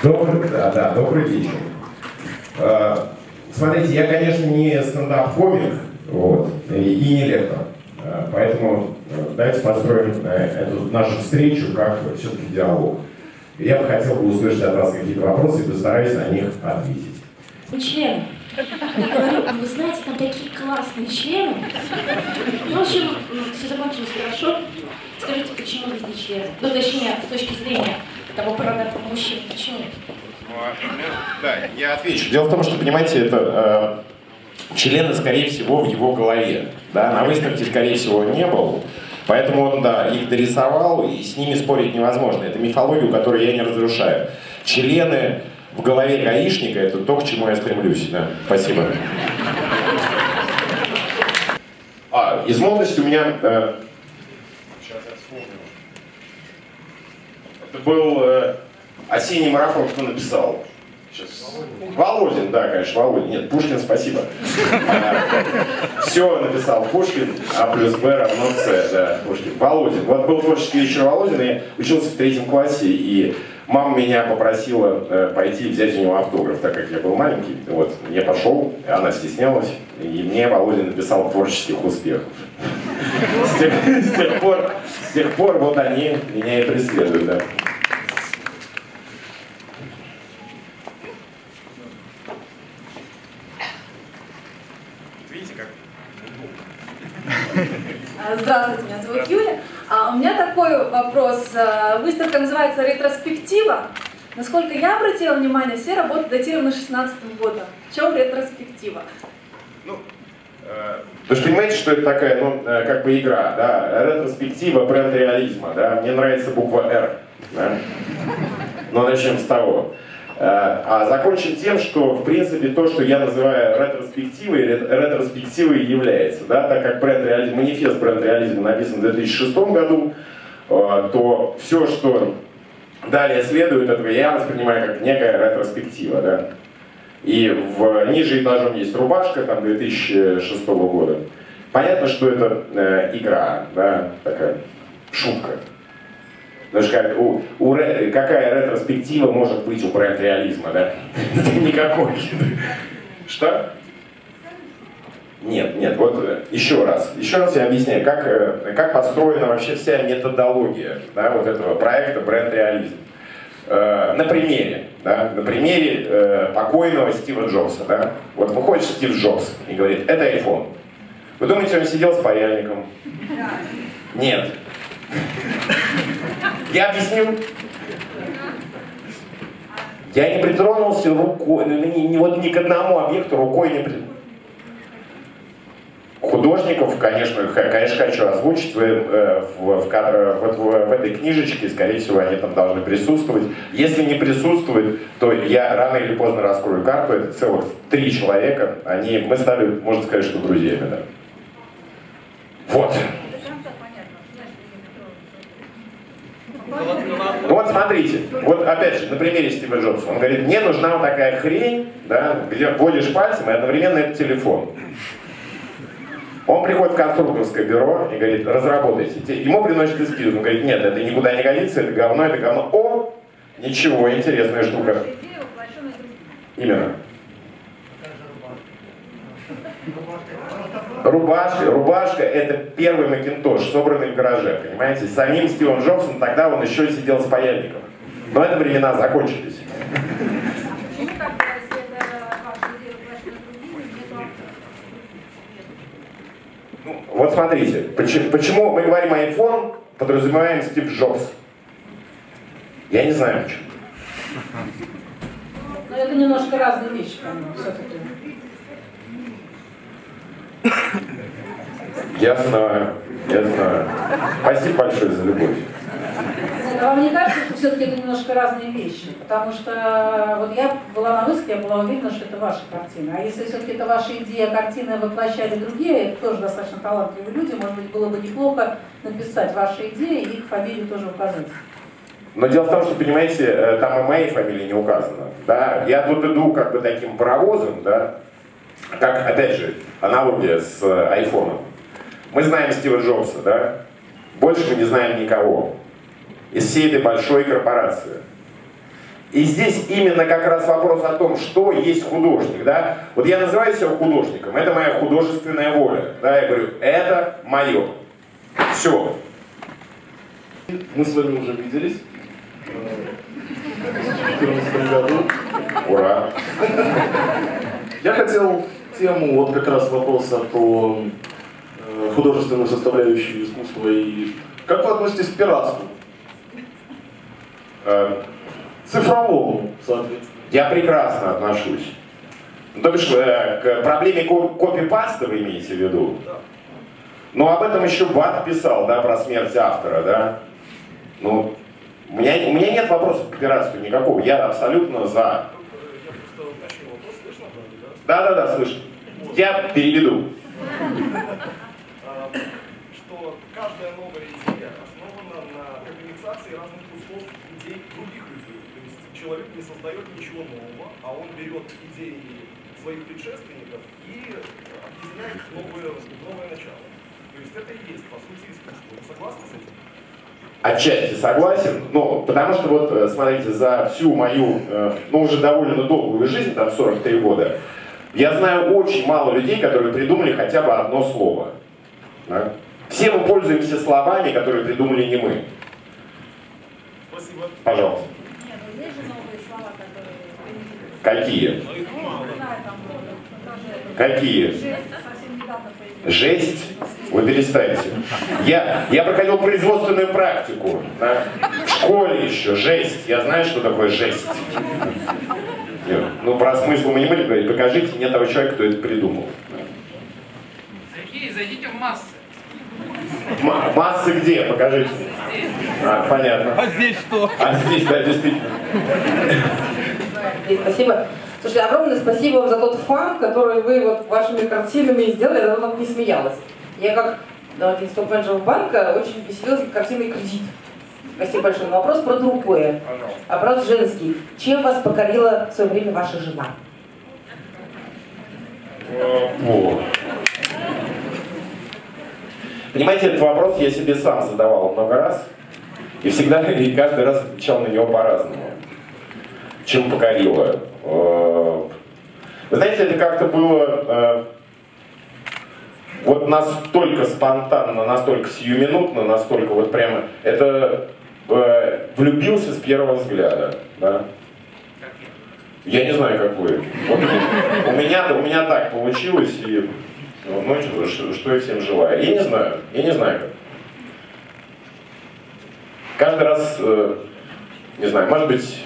Добрый, да, да, добрый вечер. Э, смотрите, я, конечно, не стендап-комик, вот, и, не лектор. Э, поэтому э, давайте построим эту нашу встречу как все-таки диалог. Я бы хотел бы услышать от вас какие-то вопросы и постараюсь на них ответить. Вы члены. Я говорю, вы знаете, там такие классные члены. Ну, в общем, все закончилось хорошо. Скажите, почему вы здесь члены? Ну, точнее, с точки зрения того продавца мужчин. Почему? Да, я отвечу. Дело в том, что, понимаете, это э, члены, скорее всего, в его голове. Да? На выставке, скорее всего, не был. Поэтому он, да, их дорисовал, и с ними спорить невозможно. Это мифологию, которую я не разрушаю. Члены в голове гаишника – это то, к чему я стремлюсь. Да. Спасибо. А, из молодости у меня... Э, сейчас я вспомню. Это был э, осенний марафон, кто написал? Сейчас. Володин. да, конечно, Володин. Нет, Пушкин, спасибо. Все написал Пушкин, А плюс Б равно С, да, Пушкин. Володин. Вот был творческий вечер Володина, я учился в третьем классе, и мама меня попросила э, пойти взять у него автограф, так как я был маленький. Вот, я пошел, она стеснялась, и мне Володин написал творческих успехов. С тех, с тех пор, с тех пор вот они меня и преследуют, да. Здравствуйте, меня зовут Юля. А у меня такой вопрос. А, выставка называется «Ретроспектива». Насколько я обратила внимание, все работы датированы 16 годом. В чем ретроспектива? Ну, э, вы же понимаете, что это такая, ну, э, как бы игра, да, ретроспектива бренд реализма, да, мне нравится буква «Р», да? Ну, начнем с того. Э, а закончим тем, что, в принципе, то, что я называю ретроспективой, ретроспективой является. Да, так как бренд реализм, манифест бренд реализма написан в 2006 году, э, то все, что далее следует этого, я воспринимаю как некая ретроспектива. Да. И в, ниже этажом есть рубашка там, 2006 года. Понятно, что это э, игра, да, такая шутка. Потому что как, у, у, какая ретроспектива может быть у проекта реализма, да? Никакой. Что? Нет, нет, вот э, еще раз, еще раз я объясняю, как, э, как построена вообще вся методология да, вот этого проекта бренд реализм. Э, на примере, да, на примере покойного Стива Джобса. Да? Вот выходит Стив Джобс и говорит, это iPhone. Вы думаете, он сидел с паяльником? Нет. Я объясню. Я не притронулся рукой, ну, ни, ни, вот ни к одному объекту рукой не притронулся. Художников, конечно, конечно, хочу озвучить в, э, в, в, э, в, в, в этой книжечке, скорее всего, они там должны присутствовать. Если не присутствуют, то я рано или поздно раскрою карту, это целых три человека, они, мы стали, можно сказать, что друзьями, да. Вот. Ну вот смотрите, вот опять же, на примере Стива Джобса. Он говорит, мне нужна вот такая хрень, да, где вводишь пальцем и одновременно это телефон. Он приходит в конструкторское бюро и говорит, разработайте. Ему приносят эскиз. Он говорит, нет, это никуда не годится, это говно, это говно. О, ничего, интересная штука. Именно. Рубашка, рубашка это первый макинтош, собранный в гараже, понимаете? С самим Стивом Джобсом тогда он еще сидел с паяльником. Но это времена закончились. Ну, вот смотрите, почему, почему мы говорим iPhone, подразумеваем Стив Джобс. Я не знаю почему. Но это немножко разные вещи, по-моему, все-таки. Я знаю, я знаю. Спасибо большое за любовь. А вам не кажется, что все-таки это немножко разные вещи? Потому что вот я была на выставке, я была уверена, что это ваша картина. А если все-таки это ваша идея, картины воплощали другие, тоже достаточно талантливые люди, может быть, было бы неплохо написать ваши идеи и их фамилию тоже указать. Но дело в том, что, понимаете, э, там и моей фамилии не указано. Да? Я тут иду как бы таким паровозом, да, как, опять же, аналогия с айфоном. Мы знаем Стива Джобса, да? Больше мы не знаем никого из всей этой большой корпорации. И здесь именно как раз вопрос о том, что есть художник. Да? Вот я называю себя художником, это моя художественная воля. Да? Я говорю, это мое. Все. Мы с вами уже виделись в 2014 году. Ура. Я хотел тему, вот как раз вопроса про э, художественную составляющую искусства и как вы относитесь к пиратству? Э, Цифровому, соответственно. Я прекрасно отношусь. Ну, То бишь, э, к проблеме ко- копипаста вы имеете в виду? Ну, об этом еще Бат писал, да, про смерть автора, да? Ну, у меня, у меня нет вопросов к пиратству никакого, я абсолютно за. Да-да-да, слышно. Я переведу. что каждая новая идея основана на комбинации разных кусков идей других людей. То есть человек не создает ничего нового, а он берет идеи своих предшественников и объединяет в новое, в новое начало. То есть это и есть, по сути, искусство. Вы согласны с этим? Отчасти согласен, но потому что вот, э, смотрите, за всю мою, э, ну уже довольно долгую жизнь, там 43 года, я знаю очень мало людей, которые придумали хотя бы одно слово. Да? Все мы пользуемся словами, которые придумали не мы. Спасибо. Пожалуйста. Нет, ну есть же новые слова, которые... Какие? Какие? Жесть? Вы перестаньте. Я, я проходил производственную практику. да, В школе еще. Жесть. Я знаю, что такое жесть. Ну, про смысл мы не будем говорить. Покажите мне того человека, кто это придумал. Сергей, зайдите в массы. М- массы где? Покажите. А, понятно. А здесь что? А здесь, да, действительно. Спасибо. Слушайте, огромное спасибо вам за тот фан, который вы вот вашими картинами сделали, я давно не смеялась. Я как да, топ-менеджеров банка очень веселилась картиной «Кредит». Спасибо большое. Но вопрос про другое. Вопрос женский. Чем вас покорила в свое время ваша жена? Понимаете, этот вопрос я себе сам задавал много раз. И всегда, и каждый раз отвечал на него по-разному. Чем покорило? Э, Вы знаете, это как-то было э, вот настолько спонтанно, настолько сиюминутно, настолько вот прямо, это влюбился с первого взгляда, да? Я не знаю, как вы. Вот у меня, у меня так получилось, и ну, что, что- что я всем желаю. Я не знаю, я не знаю как. Каждый раз, э, не знаю, может быть,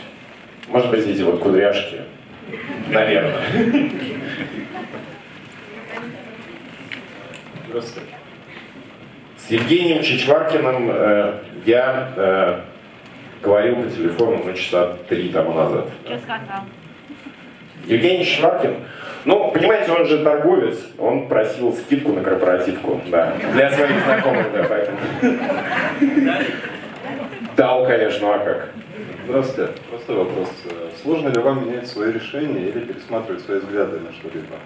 может быть эти вот кудряшки, наверное. С Евгением Чичваркиным э, я э, говорил по телефону ну, часа три тому назад. Евгений Чичваркин, ну, понимаете, он же торговец, он просил скидку на корпоративку, да, для своих знакомых, да, поэтому. Дал, конечно, а как? Здравствуйте. Простой вопрос. Сложно ли вам менять свои решения или пересматривать свои взгляды на что-либо?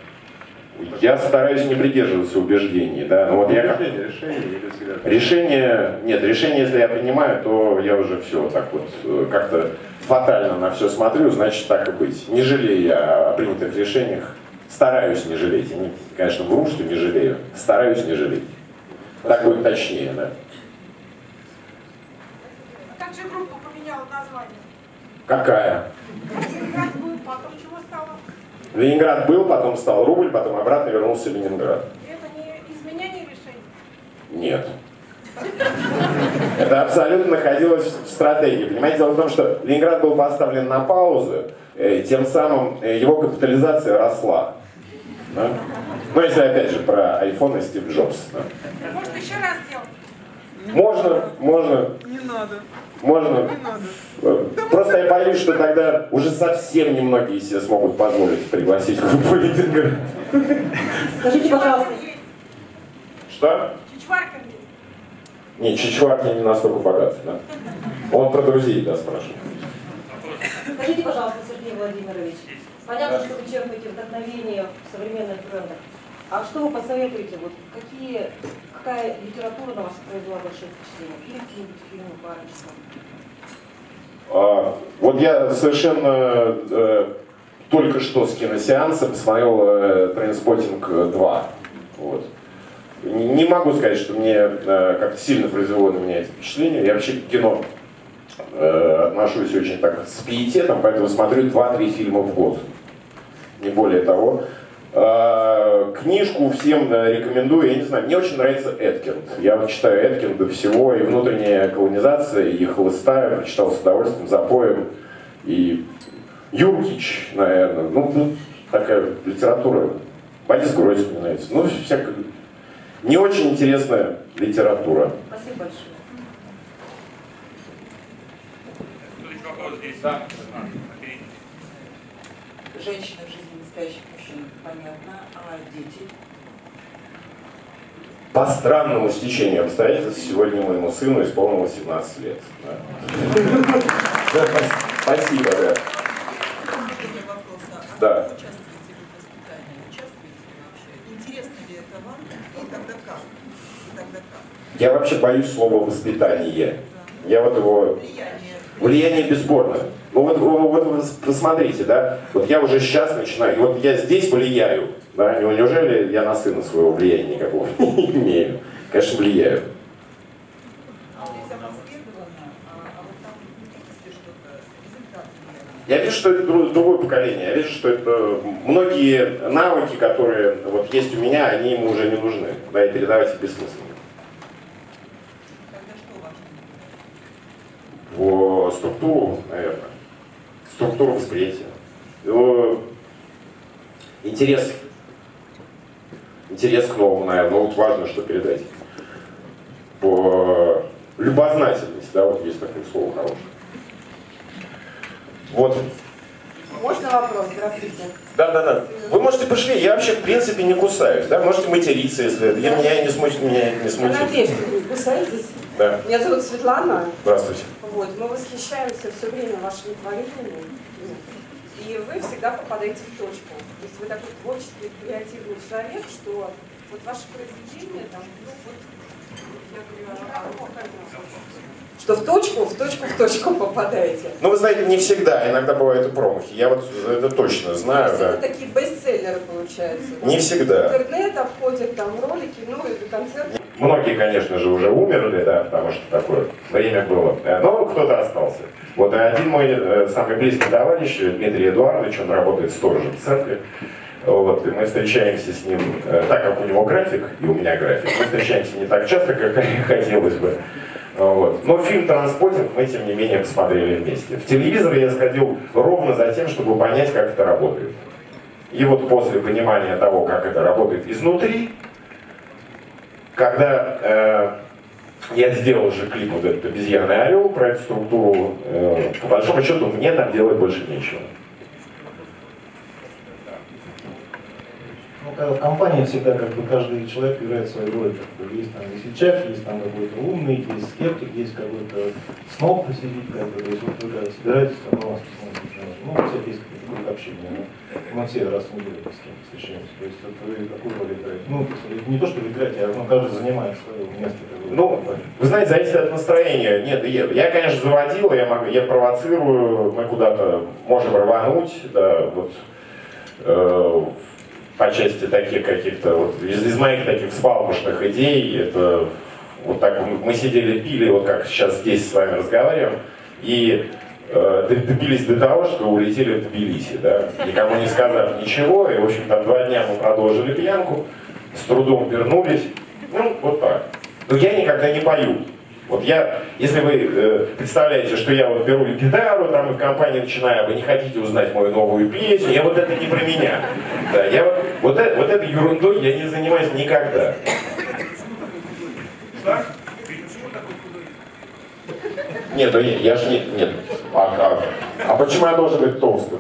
Я стараюсь не придерживаться убеждений, да, но вот я как... Решение, решение нет, решение, если я принимаю, то я уже все так вот э, как-то фатально на все смотрю, значит так и быть. Не жалею я о принятых решениях, стараюсь не жалеть. Я, не- конечно, вру, что не жалею, стараюсь не жалеть. Так будет точнее, да. А как же группа поменяла название? Какая? Ленинград был, потом чего стало? Ленинград был, потом стал рубль, потом обратно вернулся в Ленинград. Это не изменение решений? Нет. Это абсолютно находилось в стратегии. Понимаете, дело в том, что Ленинград был поставлен на паузу, э, тем самым э, его капитализация росла. Да? Ну, если опять же про iPhone и Стив Джобс. да. Может, еще раз сделать? Можно, можно, Не надо, можно. Э, Просто я боюсь, что тогда уже совсем немногие себе смогут позволить пригласить группу Ленинград. Скажите, пожалуйста. Что? Чичваркин есть. Не, Чичваркин не настолько богат, да? Он про друзей, да, спрашивает. скажите, пожалуйста, Сергей Владимирович, понятно, что вы черпаете вдохновение в современных брендах. А что вы посоветуете? Вот какие, какая литература на вас произвела большое впечатление? Фильм, какие-нибудь фильмы, парочка? А, Вот я совершенно э, только что с киносеанса посмотрел э, «Trainspotting 2». Вот. Не могу сказать, что мне э, как-то сильно произвело на меня это впечатление. Я вообще к кино э, отношусь очень так с пиететом, поэтому смотрю 2-3 фильма в год. Не более того. Э, книжку всем рекомендую, я не знаю, мне очень нравится Эткинд. Я читаю Эткинд до всего, и внутренняя колонизация, и Хлыста, я прочитал с удовольствием, запоем, и Юркич, наверное, ну, ну, такая литература. Борис Гройс мне нравится, ну, всякая не очень интересная литература. Спасибо большое. Следующий вопрос здесь. Да. Женщина в жизни настоящих мужчин, понятно. А дети? По странному стечению обстоятельств сегодня моему сыну исполнилось 17 лет. Спасибо, да. Да. Я вообще боюсь слова воспитание. Я вот его... Влияние. Влияние бесспорно. Ну вот, вот, вот посмотрите, да, вот я уже сейчас начинаю, вот я здесь влияю, да, Не- неужели я на сына своего влияния никакого не имею? Конечно, влияю. Я вижу, что это дру- другое поколение. Я вижу, что это многие навыки, которые вот есть у меня, они ему уже не нужны. Да, и передавать их бессмысленно. Тогда что важно? В структуру, наверное. Структуру восприятия. Его интерес. Интерес к новому, наверное. Ну, вот важно, что передать. По любознательность, да, вот есть такое слово хорошее. Вот. Можно вопрос? Здравствуйте. Да, да, да. Вы можете пошли, я вообще в принципе не кусаюсь, да, можете материться, если. Я, меня не смутит, меня не Я смутит. надеюсь, что вы кусаетесь. Да, Меня зовут Светлана. здравствуйте. Вот, мы восхищаемся все время вашими творениями. И вы всегда попадаете в точку. То есть вы такой творческий, креативный человек, что вот ваше произведение, там, ну вот, я говорю, а, ну, как это? Что в точку, в точку, в точку попадаете. Ну, вы знаете, не всегда, иногда бывают и промахи. Я вот это точно То знаю, есть да. это такие бестселлеры получаются. да? Не всегда. Интернет обходит, там ролики, ну и концерты. Многие, конечно же, уже умерли, да, потому что такое время было. Но кто-то остался. Вот один мой э, самый близкий товарищ, Дмитрий Эдуардович, он работает сторожем в церкви. Вот, и мы встречаемся с ним, э, так как у него график, и у меня график, мы встречаемся не так часто, как хотелось бы. Вот. Но фильм «Транспортинг» мы, тем не менее, посмотрели вместе. В телевизор я сходил ровно за тем, чтобы понять, как это работает. И вот после понимания того, как это работает изнутри, когда э, я сделал же клип вот этот «Обезьянный орел» про эту структуру, э, по большому счету мне там делать больше нечего. Ну, когда в компании всегда как бы каждый человек играет свою роль. Как бы, есть там весельчак, есть там какой-то умный, есть скептик, есть какой-то сноб сидит, как бы, то есть вот вы когда собираетесь, там у вас ну, у всех есть какой-то круг общения, да? мы все раз в неделю с кем-то встречаемся, то есть вот вы какую роль играете? Ну, не то, что вы играете, а ну, каждый занимает свое место. Как бы, Ну, вы знаете, зависит от настроения. Нет, я, я, конечно, заводил, я, могу, я провоцирую, мы куда-то можем рвануть, да, вот, э, по части таких каких-то, вот, из, из моих таких взбалмошных идей, это вот так мы, сидели, пили, вот как сейчас здесь с вами разговариваем, и э, добились до того, что улетели в Тбилиси, да, никому не сказав ничего, и, в общем, там два дня мы продолжили пьянку, с трудом вернулись, ну, вот так. Но я никогда не пою. Вот я, если вы э, представляете, что я вот беру гитару, там и в компании начинаю, «А вы не хотите узнать мою новую песню, я вот это не про меня. Да, я вот, вот, э- вот этой ерундой я не занимаюсь никогда. Нет, ну нет, я же не, нет. А, а- а почему я должен быть толстым?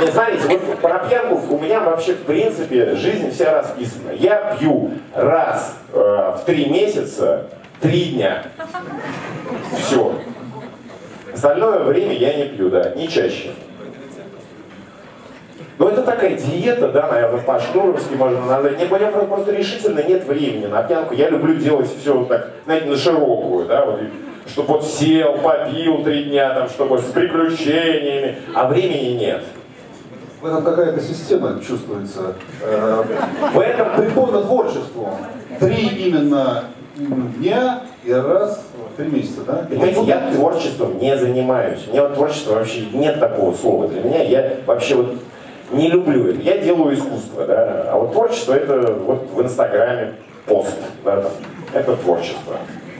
Нет, смотрите, вот про пьянку у меня вообще в принципе жизнь вся расписана. Я пью раз э, в три месяца, три дня. Все. Остальное время я не пью, да, не чаще. Ну, это такая диета, да, наверное, по-шнуровски можно назвать. Нет, меня просто решительно нет времени на пьянку. Я люблю делать все вот так, знаете, на широкую, да, вот, чтобы вот сел, попил три дня, там, чтобы с приключениями, а времени нет. В этом какая-то система чувствуется. Э, В этом прикольно творчеству. Три именно дня и раз три месяца, да? Понимаете, я творчеством не занимаюсь. У меня вот творчество вообще нет такого слова для меня. Я вообще вот не люблю это. Я делаю искусство, да. А вот творчество это вот в Инстаграме пост, да, там. Это творчество.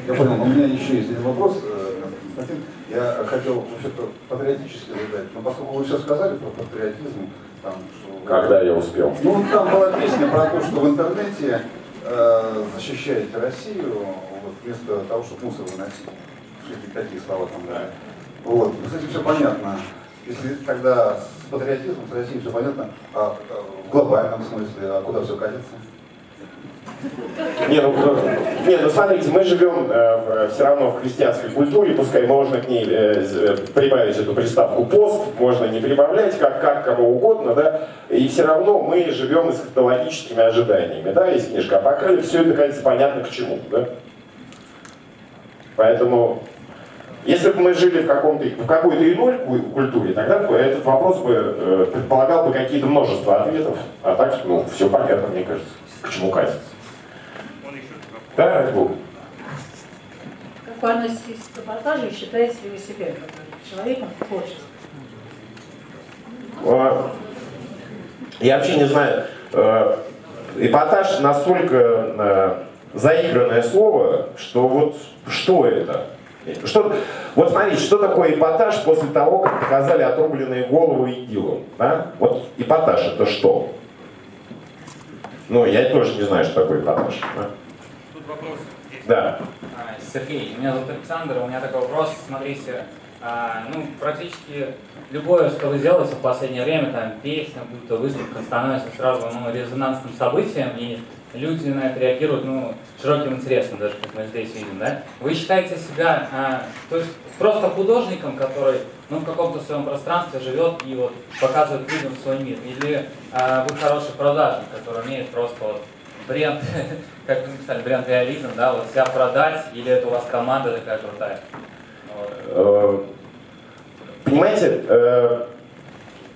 Я понял, но у меня еще есть один вопрос, э, Константин. Я хотел вообще-то патриотически задать, но поскольку вы все сказали про патриотизм, там, что... Когда я успел? Ну, там была песня про то, что в интернете э, защищаете Россию, вот, вместо того, чтобы мусор выносить. Что-то такие слова там, да. Вот, ну, с этим все понятно. Если тогда с патриотизмом, с Россией все понятно, а э, в глобальном смысле, а куда все катится? Не, ну, э, не, ну смотрите, мы живем э, все равно в христианской культуре, пускай можно к ней э, з- прибавить эту приставку пост, можно не прибавлять, как, как кому угодно, да, и все равно мы живем эсхатологическими ожиданиями, да, есть книжка Апокалипс, все это, конечно, понятно к чему, да. Поэтому, если бы мы жили в, каком-то, в какой-то иной ку- культуре, тогда бы этот вопрос бы э, предполагал бы какие-то множество ответов, а так, ну, все понятно, мне кажется, к чему катится. Да, ради бога. Как вы относитесь к эпатажу считаете ли вы себя как бы, человеком в творчестве? А, Я вообще не знаю, э, эпатаж настолько э, заигранное слово, что вот что это? Что, вот смотрите, что такое эпатаж после того, как показали отрубленные головы идилам? Да? Вот эпатаж это что? Ну, я тоже не знаю, что такое эпатаж. да. Тут вопрос есть. Да. А, Сергей, меня зовут Александр, у меня такой вопрос, смотрите, а, ну, практически любое, что вы делаете в последнее время, там, песня, будь то выставка, становится сразу, ну, резонансным событием, и люди на это реагируют, ну, широким интересом, даже как мы здесь видим, да? Вы считаете себя, а, то есть, просто художником, который, ну, в каком-то своем пространстве живет и вот показывает людям свой мир, или а, вы хороший продажник, который умеет просто вот бренд, как вы написали, бренд реализм, да, вот себя продать, или это у вас команда такая крутая? Вот. Э, Понимаете, э,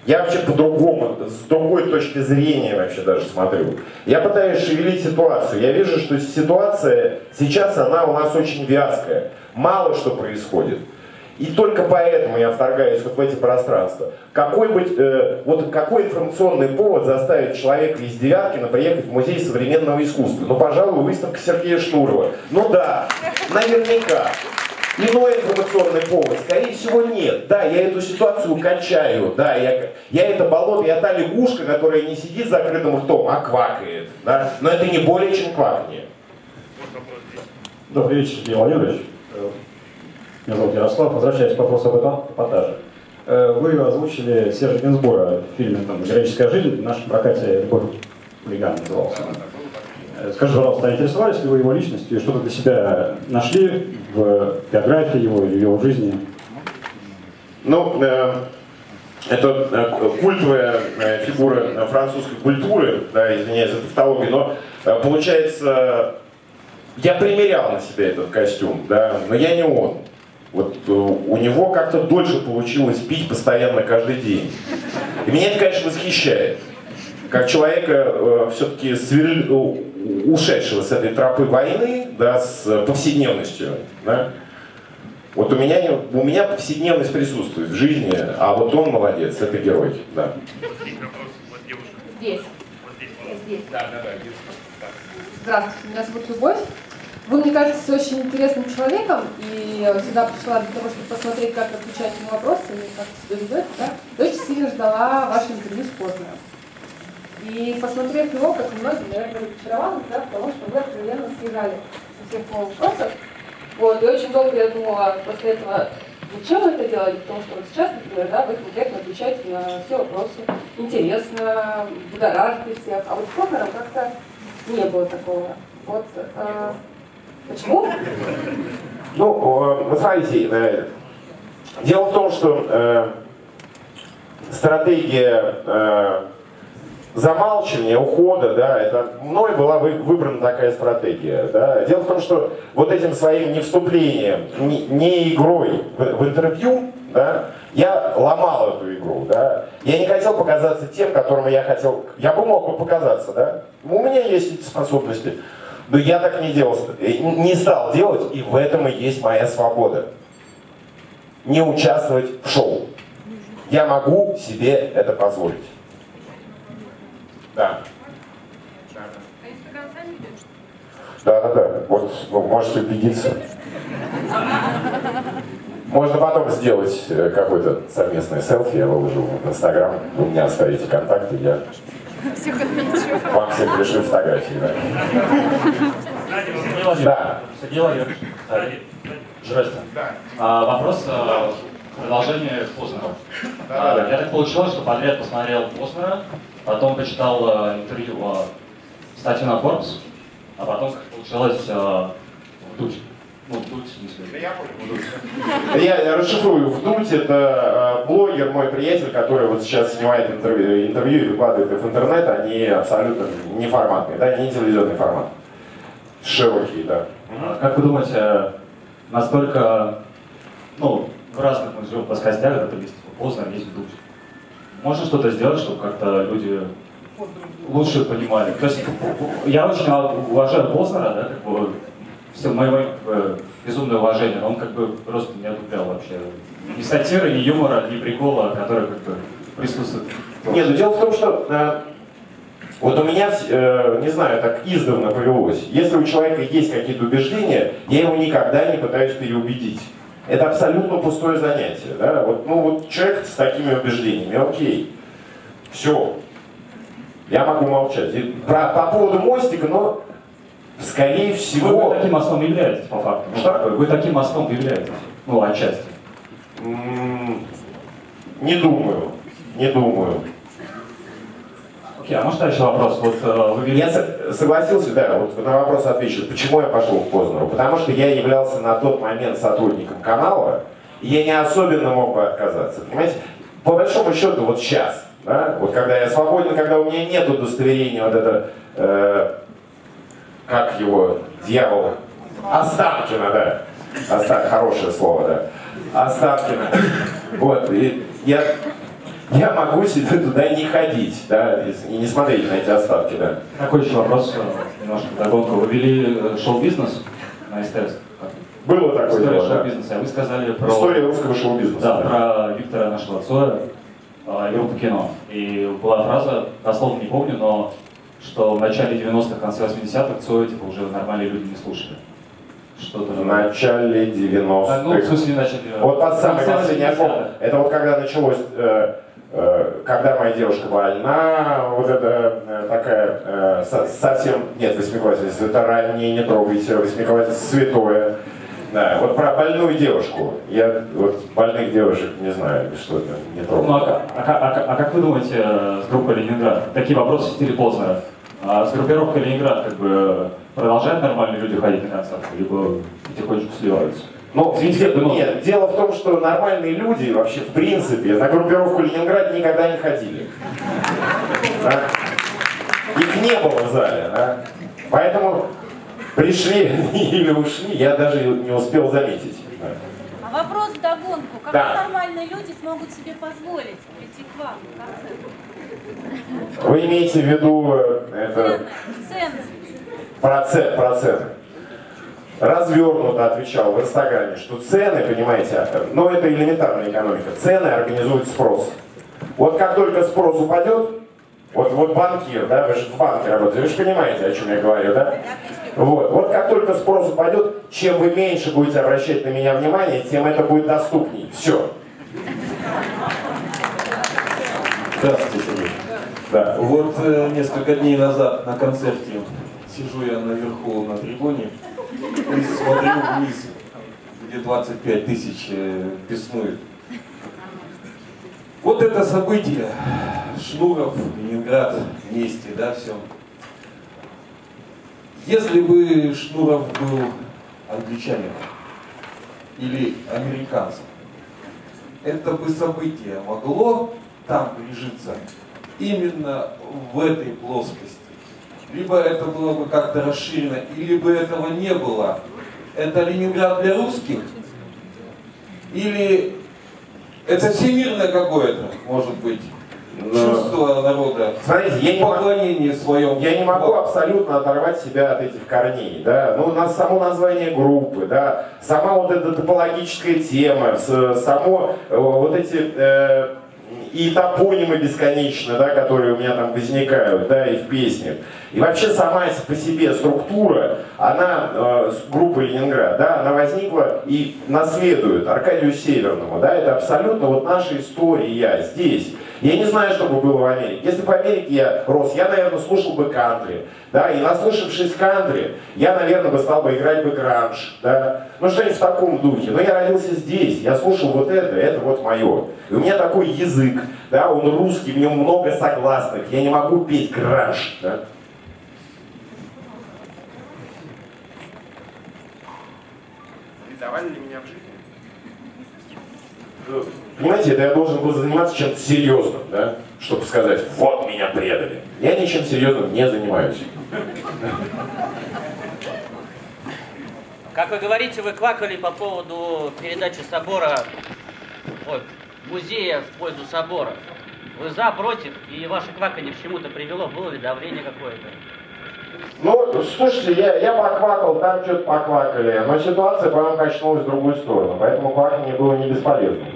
я вообще по-другому, с другой точки зрения вообще даже смотрю. Я пытаюсь шевелить ситуацию. Я вижу, что ситуация сейчас, она у нас очень вязкая. Мало что происходит. И только поэтому я вторгаюсь вот в эти пространства. Какой, быть, э, вот какой информационный повод заставит человека из Девяткина приехать в музей современного искусства? Ну, пожалуй, выставка Сергея Штурова. Ну да, наверняка. Иной информационный повод, скорее всего, нет. Да, я эту ситуацию качаю, да, я, я это болото, я та лягушка, которая не сидит с закрытым ртом, а квакает. Да? Но это не более чем кваканье. Добрый вечер, Сергей Владимирович. Меня зовут Ярослав. Возвращаясь к вопросу об эпа- эпатаже. Э, Вы озвучили Сержа Гинсбура в фильме там, «Героическая жизнь», в нашем прокате «Любовь хулиган» назывался. Э, Скажите, пожалуйста, а интересовались ли вы его личностью и что-то для себя нашли в биографии его или его жизни? Ну, э, это э, культовая э, фигура э, французской культуры, да, извиняюсь за тавтологию, но э, получается, я примерял на себя этот костюм, да, но я не он. Вот э, у него как-то дольше получилось пить постоянно каждый день. И меня это, конечно, восхищает. Как человека э, все-таки у- ушедшего с этой тропы войны, да, с повседневностью, да, вот у меня, у меня повседневность присутствует в жизни, а вот он молодец, это герой, да. Здесь. Здесь. Да, да, да. Здравствуйте, меня зовут Любовь. Вы, мне кажется, очень интересным человеком, и сюда пришла для того, чтобы посмотреть, как отвечать на вопросы, и как себя ведете, да? И очень сильно ждала ваше интервью с Познером. И посмотрев его, как многие, наверное, разочаровалась, да, потому что вы откровенно съезжали со всех вопросов. Вот, и очень долго я думала после этого, зачем вы это делали, потому что вот сейчас, например, да, вы конкретно отвечаете на все вопросы, интересно, будоражите всех, а вот с Познером как-то не было такого. Вот, э, почему? Ну, вы смотрите, э, дело в том, что э, стратегия э, замалчивания, ухода, да, это мной была вы- выбрана такая стратегия. Да. Дело в том, что вот этим своим не вступлением, не, не игрой в, в интервью, да, я ломал эту игру, да. Я не хотел показаться тем, которым я хотел. Я бы мог бы показаться, да. У меня есть эти способности. Но я так не делал, не стал делать, и в этом и есть моя свобода. Не участвовать в шоу. Я могу себе это позволить. Да. А? Да, да, да. Вот вы можете убедиться. Можно потом сделать э, какое-то совместное селфи, я выложу в Инстаграм. Вы у меня оставите контакты, я Всех отмечу. вам всем пришлю фотографии. Да. Да. Сергей Владимирович. Здравствуйте. А, вопрос, а, продолжение Познера. А, я так получилось, что подряд посмотрел Познера, потом почитал а, интервью, а, статью на Forbes, а потом, как получилось, а, вдуть. Ну, вдуть, в смысле. Вдуть. Я расшифрую. Вдуть это э, блогер, мой приятель, который вот сейчас снимает интервью, интервью и выкладывает их в интернет. Они абсолютно неформатные, да, не телевизионный формат. Широкие, да. А Как вы думаете, настолько, ну, в разных мы живем плоскостях, это есть Познер, есть вдуть. Можно что-то сделать, чтобы как-то люди лучше понимали? То есть я очень уважаю Познера, да, как бы, все мое как бы, безумное уважение, он как бы просто не одуплял вообще. Ни сатиры, ни юмора, ни прикола, который как бы присутствует. Нет, ну дело в том, что э, вот у меня, э, не знаю, так издавна повелось. Если у человека есть какие-то убеждения, я его никогда не пытаюсь переубедить. Это абсолютно пустое занятие. Да? Вот, ну вот человек с такими убеждениями, окей, все, я могу молчать. И про, по поводу мостика, но скорее всего... Вы таким мостом являетесь, по факту. Ну, Что? Вы таким мостом являетесь. Ну, отчасти. М, Не думаю, не думаю. Окей, а может еще вопрос? Вот э, вы Я со- согласился, да, вот на вопрос отвечу. Почему я пошел в Познеру? Потому что я являлся на тот момент сотрудником канала, и я не особенно мог бы отказаться. Понимаете, по большому счету, вот сейчас, да, вот когда я свободен, когда у меня нет удостоверения вот это, э, как его, дьявол, Останкина, да. Оста- хорошее слово, да. Останкина. Вот, и я, я могу себе туда не ходить, да, и и не смотреть на эти остатки, да. Такой еще вопрос, э, немножко догонку. Вы вели э, шоу-бизнес на СТС? Было такое История дело, да. шоу-бизнеса. А Вы сказали про... История русского шоу-бизнеса, Да, да. про Виктора нашего Цоя, э, группу кино. И была фраза, дословно не помню, но что в начале 90-х, конце 80-х Цоя типа уже нормальные люди не слушали. Что-то... В начале 90-х. А, ну, в смысле, начале 90-х. Вот под самый последний 80-х. альбом. Это вот когда началось, э, когда моя девушка больна, вот это э, такая э, со- совсем, нет, восьмиклассница, это раннее, не трогайте, восьмиклассница святое. Да, вот про больную девушку. Я вот больных девушек не знаю, что это, не Ну, трогаю. а, как- а а как- а как вы думаете э, с группой Ленинград? Такие вопросы в стиле Познера. А с группировкой Ленинград как бы продолжают нормальные люди ходить на концерты, либо потихонечку сливаются? Ну, как бы, ну, нет, дело в том, что нормальные люди вообще, в принципе, на группировку Ленинград никогда не ходили. Да? Их не было в зале. да? Поэтому пришли или ушли, я даже не успел заметить. Да. А вопрос в догонку. Когда Да. нормальные люди смогут себе позволить прийти к вам на концерт? Вы имеете в виду э, это Цены. процент, процент. Развернуто отвечал в Инстаграме, что цены, понимаете, ну это элементарная экономика, цены организует спрос. Вот как только спрос упадет, вот, вот банкир, да, вы же в банке работаете, вы же понимаете, о чем я говорю, да? Вот, вот как только спрос упадет, чем вы меньше будете обращать на меня внимание, тем это будет доступней. Все. Здравствуйте, Сергей. Да. Вот э, несколько дней назад на концерте сижу я наверху на трибуне и смотрю вниз, где 25 тысяч э, беснует. Вот это событие. Шнуров, Ленинград вместе, да, все. Если бы Шнуров был англичанином или американцем, это бы событие могло там прижиться именно в этой плоскости. Либо это было бы как-то расширено, или бы этого не было. Это Ленинград для русских? Или это всемирное какое-то, может быть, Но- чувство народа? Смотрите, я не, могу, поклонение своем. я не могу абсолютно оторвать себя от этих корней, да, ну, на само название группы, да, сама вот эта топологическая тема, само э, вот эти э, и топонимы бесконечно, да, которые у меня там возникают, да, и в песнях. И вообще сама по себе структура, она, э, с группы Ленинград, да, она возникла и наследует Аркадию Северному, да, это абсолютно вот наша история здесь. Я не знаю, что бы было в Америке. Если бы в Америке я рос, я, наверное, слушал бы кантри, да, и наслышавшись кантри, я, наверное, бы стал бы играть бы гранж, да, ну что-нибудь в таком духе. Но я родился здесь, я слушал вот это, это вот мое. И у меня такой язык, да, он русский, в нем много согласных, я не могу петь гранж, да. Рисовали ли меня в жизни? Понимаете, это я должен был заниматься чем-то серьезным, да, чтобы сказать, вот меня предали. Я ничем серьезным не занимаюсь. Как вы говорите, вы квакали по поводу передачи собора, ой, музея в пользу собора. Вы за, против, и ваше кваканье к чему-то привело, было ли давление какое-то? Ну, слушайте, я, я поквакал, там что-то поквакали, но ситуация, по-моему, качнулась в другую сторону, поэтому кваканье было не бесполезным.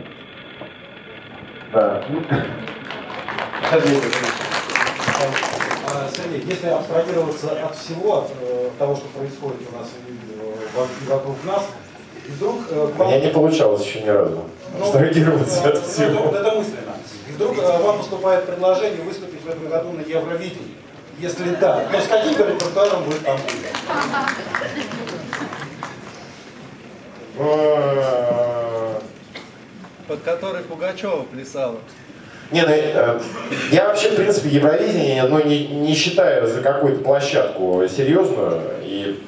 Да. Сергей, А, Сергей, если абстрагироваться от всего, от э, того, что происходит у нас э, во- вокруг нас, и вдруг э, У вам- меня не получалось еще ни разу Ну, абстрагироваться ну, от всего. Вот это мысленно. И вдруг э, вам поступает предложение выступить в этом году на Евровидении. Если да, то с каким репертуаром вы там будете? Под который Пугачева плясала. Не, ну, э, я вообще, в принципе, Евровидение ну, не, не считаю за какую-то площадку серьезную. И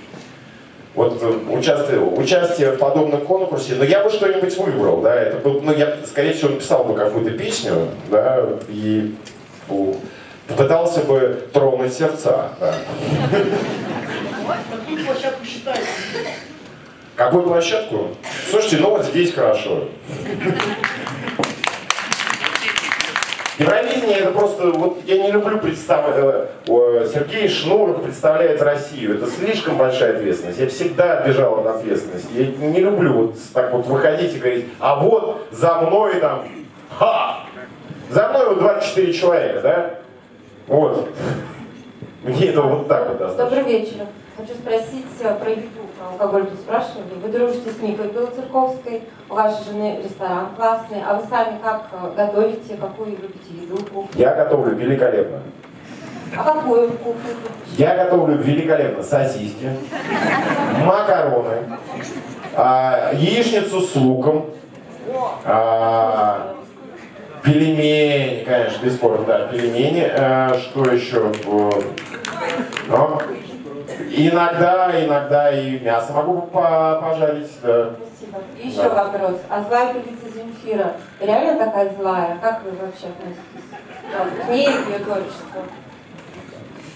вот э, участие, участие в подобном конкурсе, но я бы что-нибудь выбрал, да, это был, ну, я, скорее всего, написал бы какую-то песню, да, и попытался бы тронуть сердца. Какую площадку считаете? Какую площадку? Слушайте, ну вот здесь хорошо. Евровидение это просто, вот я не люблю представлять, Сергей Шнуров представляет Россию, это слишком большая ответственность, я всегда бежал от ответственности, я не люблю вот так вот выходить и говорить, а вот за мной там, ха, за мной вот 24 человека, да, вот, мне это вот так вот достаточно. Добрый вечер. Хочу спросить э, про еду. Про алкоголь тут спрашивали. Вы дружите с Никой Белоцерковской, у вашей жены ресторан классный. А вы сами как э, готовите, какую любите еду? кухню? Я готовлю великолепно. А какую кухню? Я готовлю великолепно сосиски, макароны, а, яичницу с луком, а, пельмени, конечно, бесспорно, да, пельмени. а, что еще? Ну, иногда, иногда и мясо могу по- пожарить. Да. Спасибо. Еще Да. вопрос. А злая певица Земфира реально такая злая? Как вы вообще относитесь к ней и к ее творчеству?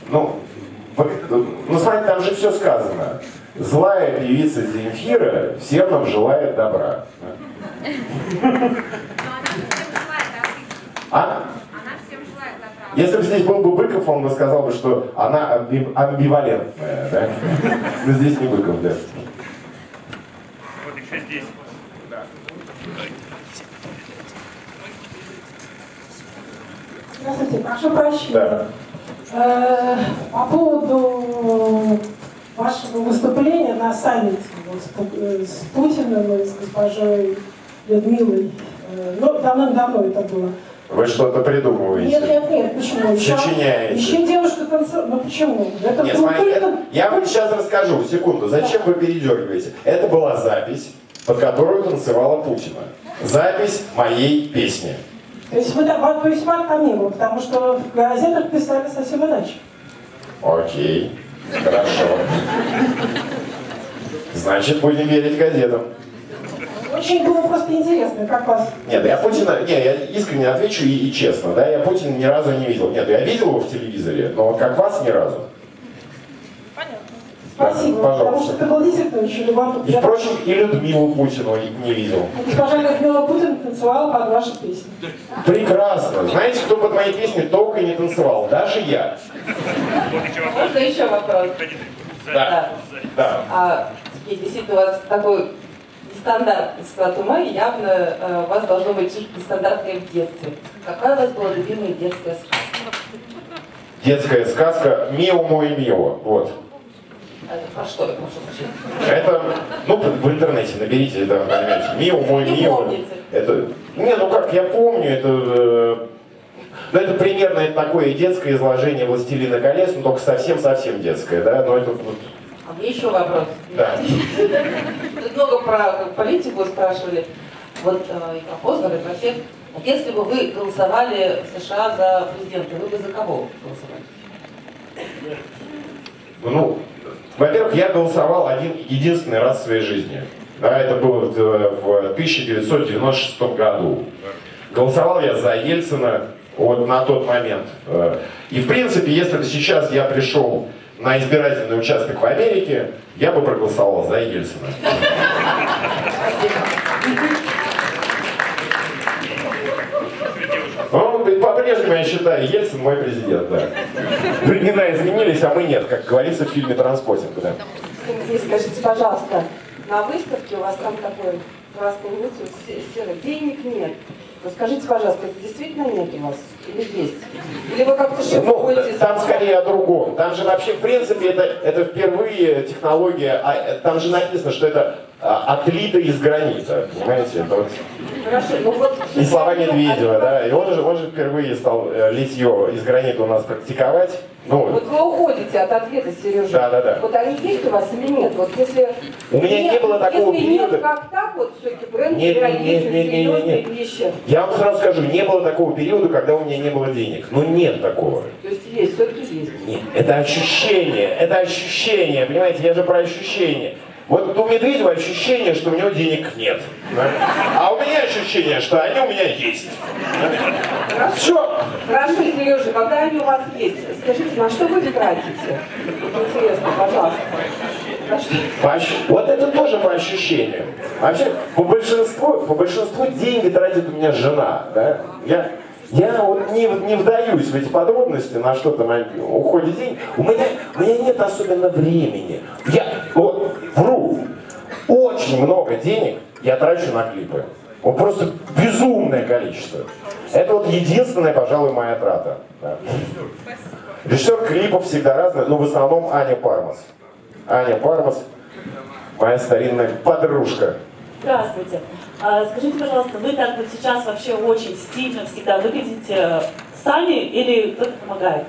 Ну, ну, смотрите, там же все сказано. Злая певица Земфира всем нам желает добра. А? Если бы здесь был бы Быков, он бы сказал бы, что она амби- амбивалентная, да? Но здесь не Быков, да. Вот еще здесь. Да. Здравствуйте, прошу прощения. Э, По поводу вашего выступления на саммите вот, с э, Путиным и с госпожой Людмилой, э, ну, давным-давно это было. Вы что-то придумываете. Нет, нет, нет, почему? Еще, Сочиняете. еще девушка танцевала. Ну почему? Это Нет, только- это- я вам сейчас расскажу, секунду, зачем вы передергиваете. Это была запись, под которую танцевала Путина. Запись моей песни. То есть вы там, то есть не было, потому что в газетах писали совсем иначе. Окей, хорошо. Значит, будем верить газетам. Очень было просто интересно, как вас... Нет, я Путина, не, я искренне отвечу и, и честно, да, я Путина ни разу не видел. Нет, я видел его в телевизоре, но как вас ни разу. Спасибо, Да, потому пожалуйста. что это было действительно очень любопытно. И, впрочем, и Людмилу Путину не видел. Госпожа Людмила Путин танцевала под ваши песни. Прекрасно. Знаете, кто под моей песней только не танцевал? Даже я. Можно еще вопрос? Да. Да. А, Сергей, действительно, у вас такой нестандартный склад ума, и явно э, у вас должно быть что-то нестандартное в детстве. Какая у вас была любимая детская сказка? Детская сказка «Мио мой Мио». Вот. А Это про что? Прошу прощения. Это, ну, в интернете наберите, да, поймете. Мио мой Не Мио. помните. Это, не, ну как, я помню, это, э, ну, это примерно это такое детское изложение «Властелина колец», но только совсем-совсем детское, да, но это вот, А мне еще вопрос. да. Тут много про политику спрашивали. Вот э, и про Познера, и про всех. Если бы вы голосовали в США за президента, вы бы за кого голосовали? Ну, во-первых, я голосовал один единственный раз в своей жизни. Да, это было в, в 1996 году. Голосовал я за Ельцина вот на тот момент. Э, И в принципе, если бы сейчас я пришел на избирательный участок в Америке, я бы проголосовал за Ельцина. И по-прежнему я считаю, Ельцин мой президент, да. Времена изменились, а мы нет, как говорится в фильме «Транспотинг», да. Сергей, скажите, пожалуйста, на выставке у вас там такой красный улицу серый, денег нет. Вот скажите, пожалуйста, это действительно нет у вас? Или есть? Или вы как-то Ну, шифруете? там скорее о другом. Там же вообще, в принципе, это, это впервые технология, а, там же написано, что это отлито из гранита, понимаете? Это вот Хорошо, ну вот... и слова Медведева, да, и он же, он же впервые стал э, литье из гранита у нас практиковать. Ну, Вот вы уходите от ответа, Сережа. Да, да, да. Вот они есть у вас или нет? Вот если... У меня не было такого если периода. нет, как так, вот все-таки бренд Нет, нет, нет, нет, нет, нет. вещи. я вам сразу скажу, не было такого периода, когда у меня не было денег. Ну, нет такого. То есть есть, все-таки есть. Нет, это ощущение, это ощущение, понимаете, я же про ощущение. Вот у Медведева ощущение, что у него денег нет. да? А у меня ощущение, что они у меня есть. Все. Хорошо, Сережа, когда они у вас есть, скажите, на что вы тратите? Интересно, пожалуйста. По Вот это тоже по ощущениям. Вообще, по большинству, по большинству деньги тратит у меня жена. Да? Я, я вот не, не вдаюсь в эти подробности, на что там уходит деньги. У меня, у меня нет особенно времени. Я вот, вру. Очень много денег я трачу на клипы. Вот просто безумное количество. Это вот единственная, пожалуй, моя трата. да. Режиссер клипов всегда разный, но в основном Аня Пармас. Аня Пармас, моя старинная подружка. Здравствуйте. А, Скажите, пожалуйста, вы так вот сейчас вообще очень стильно всегда выглядите э, сами или кто-то помогает?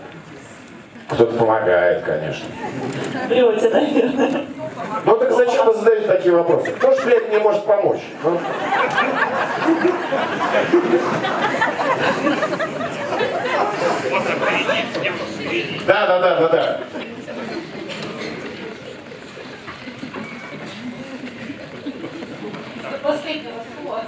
Кто-то помогает, конечно. Врете, наверное. Ну так зачем вы задаете такие вопросы? Кто ж, блядь, мне может помочь? Ну? Да, да, да, да, да. Последний вопрос.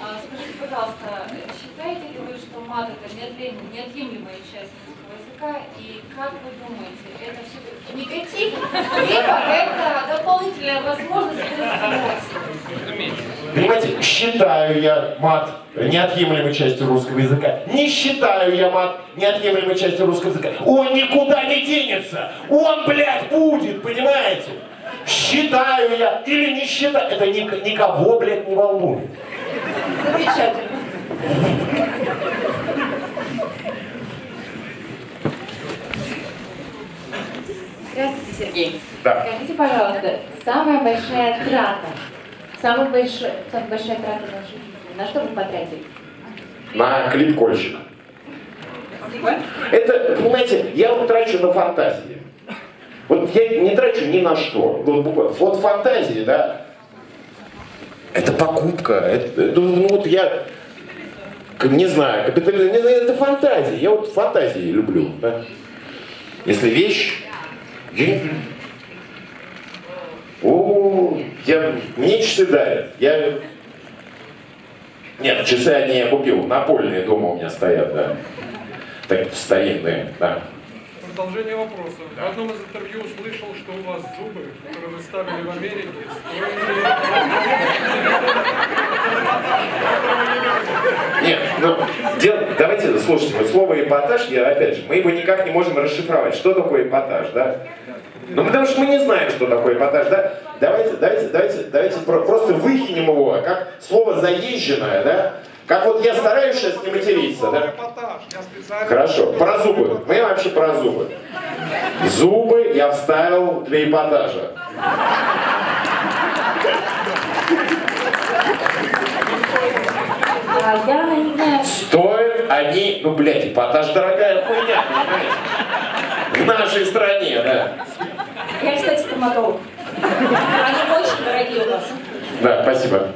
А, Скажите, пожалуйста, считаете ли вы, что мат это неотъем- неотъемлемая часть русского языка? И как вы думаете, это все негатив, либо это дополнительная возможность эмоции? Понимаете, считаю я мат неотъемлемой частью русского языка. Не считаю я мат неотъемлемой частью русского языка. Он никуда не денется. Он, блядь, будет, понимаете? Считаю я или не считаю, это ник- никого, блядь, не волнует. Замечательно. Здравствуйте, Сергей. Да. Скажите, пожалуйста, самая большая трата, самая большая, самая большая трата в вашей жизни, на что вы потратили? На клип «Кольщик». Это, понимаете, я вот трачу на фантазии. Вот я не трачу ни на что. Вот, буквально. вот фантазии, да, это покупка. Это, это, ну вот я, не знаю, капитализм, не знаю, это фантазия. Я вот фантазии люблю. да. Если вещь, деньги. О, я, мне часы дарят. Я... Нет, часы одни я купил. Напольные дома у меня стоят, да. Так, старинные, да. Продолжение вопроса. В одном из интервью услышал, что у вас зубы, которые вы ставили в Америке, стоили... Нет, ну, дел... давайте, слушайте, вот слово эпатаж, я опять же, мы его никак не можем расшифровать. Что такое эпатаж, да? Ну, потому что мы не знаем, что такое эпатаж, да? Давайте, давайте, давайте, давайте про- просто выкинем его, как слово заезженное, да? Как вот я стараюсь сейчас не материться, да? Хорошо, про зубы. Мы вообще про зубы. Зубы я вставил для эпатажа. А я не знаю, Стоят они, ну, блядь, эпатаж дорогая хуйня, понимаешь? В нашей стране, да. я, кстати, стоматолог. Они очень дорогие у вас. Да, спасибо.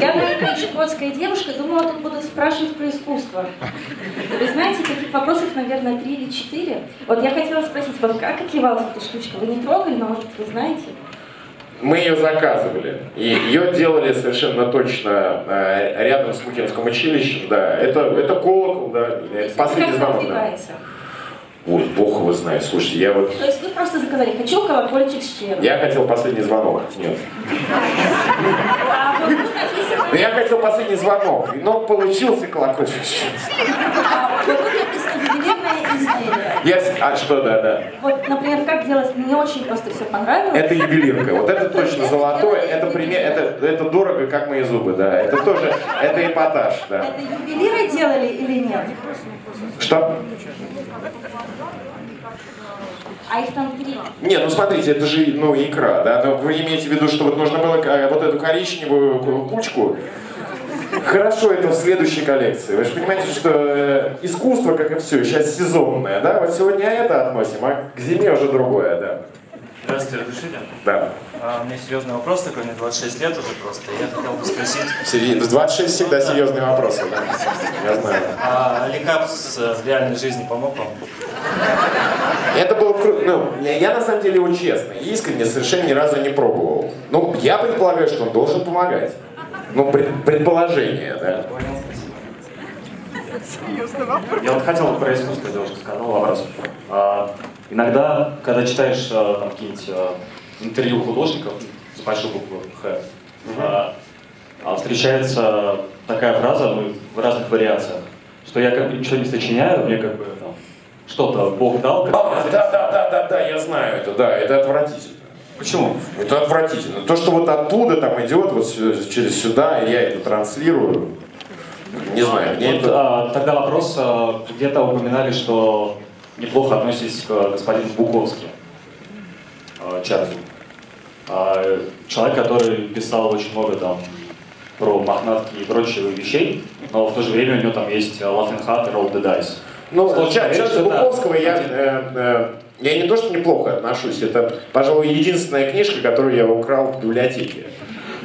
Я маленькая чукотская девушка, думала, тут будут спрашивать про искусство. Вы знаете, таких вопросов, наверное, три или четыре. Вот я хотела спросить, вот как отливалась эта штучка? Вы не трогали, но, может, вы знаете? Мы ее заказывали. И ее делали совершенно точно э, рядом с Мухинским училищем, да. Это, это колокол, да. Последний звонок, да. Ой, бог его знает. Слушайте, я вот... То есть вы просто заказали, хочу колокольчик с чем? Я хотел последний звонок. Нет. А я хотел последний звонок, но получился колокольчик. а, вот тут написано ювелирное изделие. Я... А что, да, да. Вот, например, как делать, мне очень просто все понравилось. Это ювелирка. Вот это точно золотое. Это пример, это, это дорого, как мои зубы, да. Это тоже, это эпатаж, да. Это ювелиры делали или нет? Что? А их там три. Не, ну смотрите, это же, ну, икра, да? Но вы имеете в виду, что вот нужно было э, вот эту коричневую ку- кучку? Хорошо, это в следующей коллекции. Вы же понимаете, что э, искусство, как и все, сейчас сезонное, да? Вот сегодня это относим, а к зиме уже другое, да. Здравствуйте, разрешите? Да. А, у меня серьезный вопрос такой, мне 26 лет уже просто. Я хотел бы спросить, В 26 всегда серьезные вопросы, да. Я знаю. а Ликапс э, в реальной жизни помог вам? Это было круто. Ну, я на самом деле его честно, искренне совершенно ни разу не пробовал. Ну, я предполагаю, что он должен помогать. Ну, пред- предположение, да. Я вот хотел про искусство девушка сказала вопрос. А, иногда, когда читаешь а, там какие-нибудь а, интервью художников с большой буквы Х, а, а встречается такая фраза ну, в разных вариациях, что я как бы ничего не сочиняю, мне как бы там, что-то Бог дал. Как А, да, да, да, да, да, я знаю это, да, это отвратительно. Почему? Это отвратительно. То, что вот оттуда там идет, вот через сюда, и я это транслирую, не знаю, мне Вот, это... а, тогда вопрос, а, где-то упоминали, что неплохо относитесь к господину Буковски, а, Чарльзу. А, человек, который писал очень много там про мохнатки и прочие вещей, но в то же время у него там есть Laughing Hat и Roll the Dice. Ну, Чарльза Буковского я, э, э, я не то, что неплохо отношусь, это, пожалуй, единственная книжка, которую я украл в библиотеке.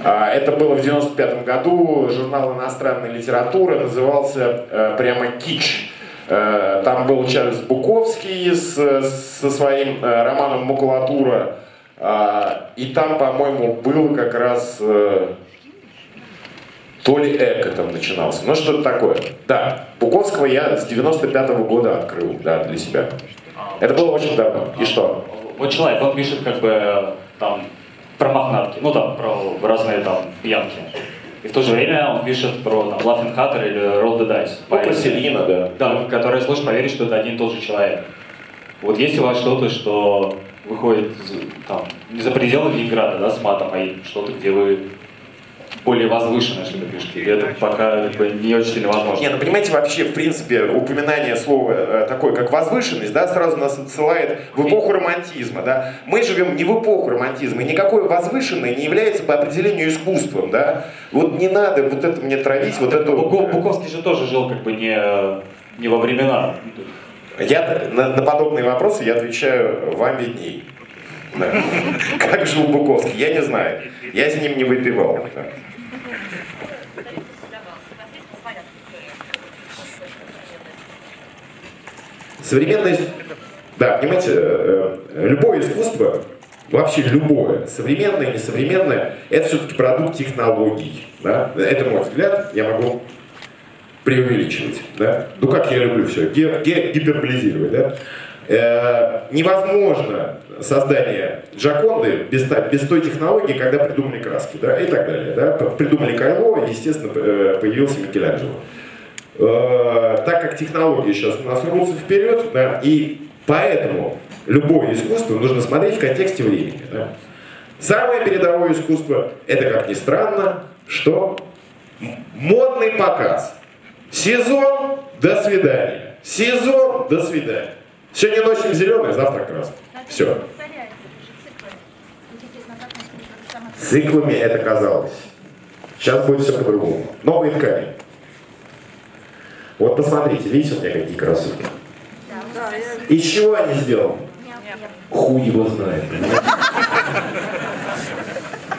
А, Это было в 95 году, журнал иностранной литературы, назывался э, прямо «Кич». Э, Там был Чарльз Буковский с, со своим э, романом «Макулатура». А, И там, по-моему, был как раз то ли эко там начинался, ну что-то такое. Да, Буковского я с 95 года открыл, да, для себя. Это было очень давно. И что? Вот человек, он пишет как бы там про мохнатки, ну там про разные там пьянки. И в то же время он пишет про там Laughing Hatter или Roll the Dice. Ну, про Селина, да. Да, в которые сложно поверить, что это один и тот же человек. Вот есть у вас что-то, что выходит там, не за пределы Ленинграда, да, с матом, а что-то, где вы более возвышенное что-то пишете, или это пока как бы, не очень сильно возможно? Не, ну понимаете, вообще, в принципе, упоминание слова э, такое, как возвышенность, да, сразу нас отсылает в эпоху романтизма, да. Мы живем не в эпоху романтизма, и никакое возвышенное не является по определению искусством, да. Вот не надо вот это мне травить, вот эту... Буков- Буковский же тоже жил как бы не, не во времена. Я на, на подобные вопросы я отвечаю вам видней. Как жил Буковский, я не знаю. Я с ним не выпивал. Современность, да, понимаете, э, э, любое искусство, вообще любое, современное, несовременное, это все-таки продукт технологий. Да? Это мой взгляд, я могу преувеличивать. Да? Ну как я люблю все, гиперболизировать. Да? Э, невозможно создание Джаконды без, без той технологии, когда придумали краски да, и так далее. Да. Придумали Кайло, естественно, э, появился Микеланджело. Э, так как технологии сейчас у нас рвутся вперед, да, и поэтому любое искусство нужно смотреть в контексте времени. Да. Самое передовое искусство – это, как ни странно, что модный показ. Сезон – до свидания. Сезон – до свидания. Сегодня носим зеленый, завтра красный. Все. Циклами это казалось. Сейчас будет все по-другому. Новые ткани. Вот посмотрите, видите, у меня какие кроссовки? Из чего они сделаны? Хуй его знает.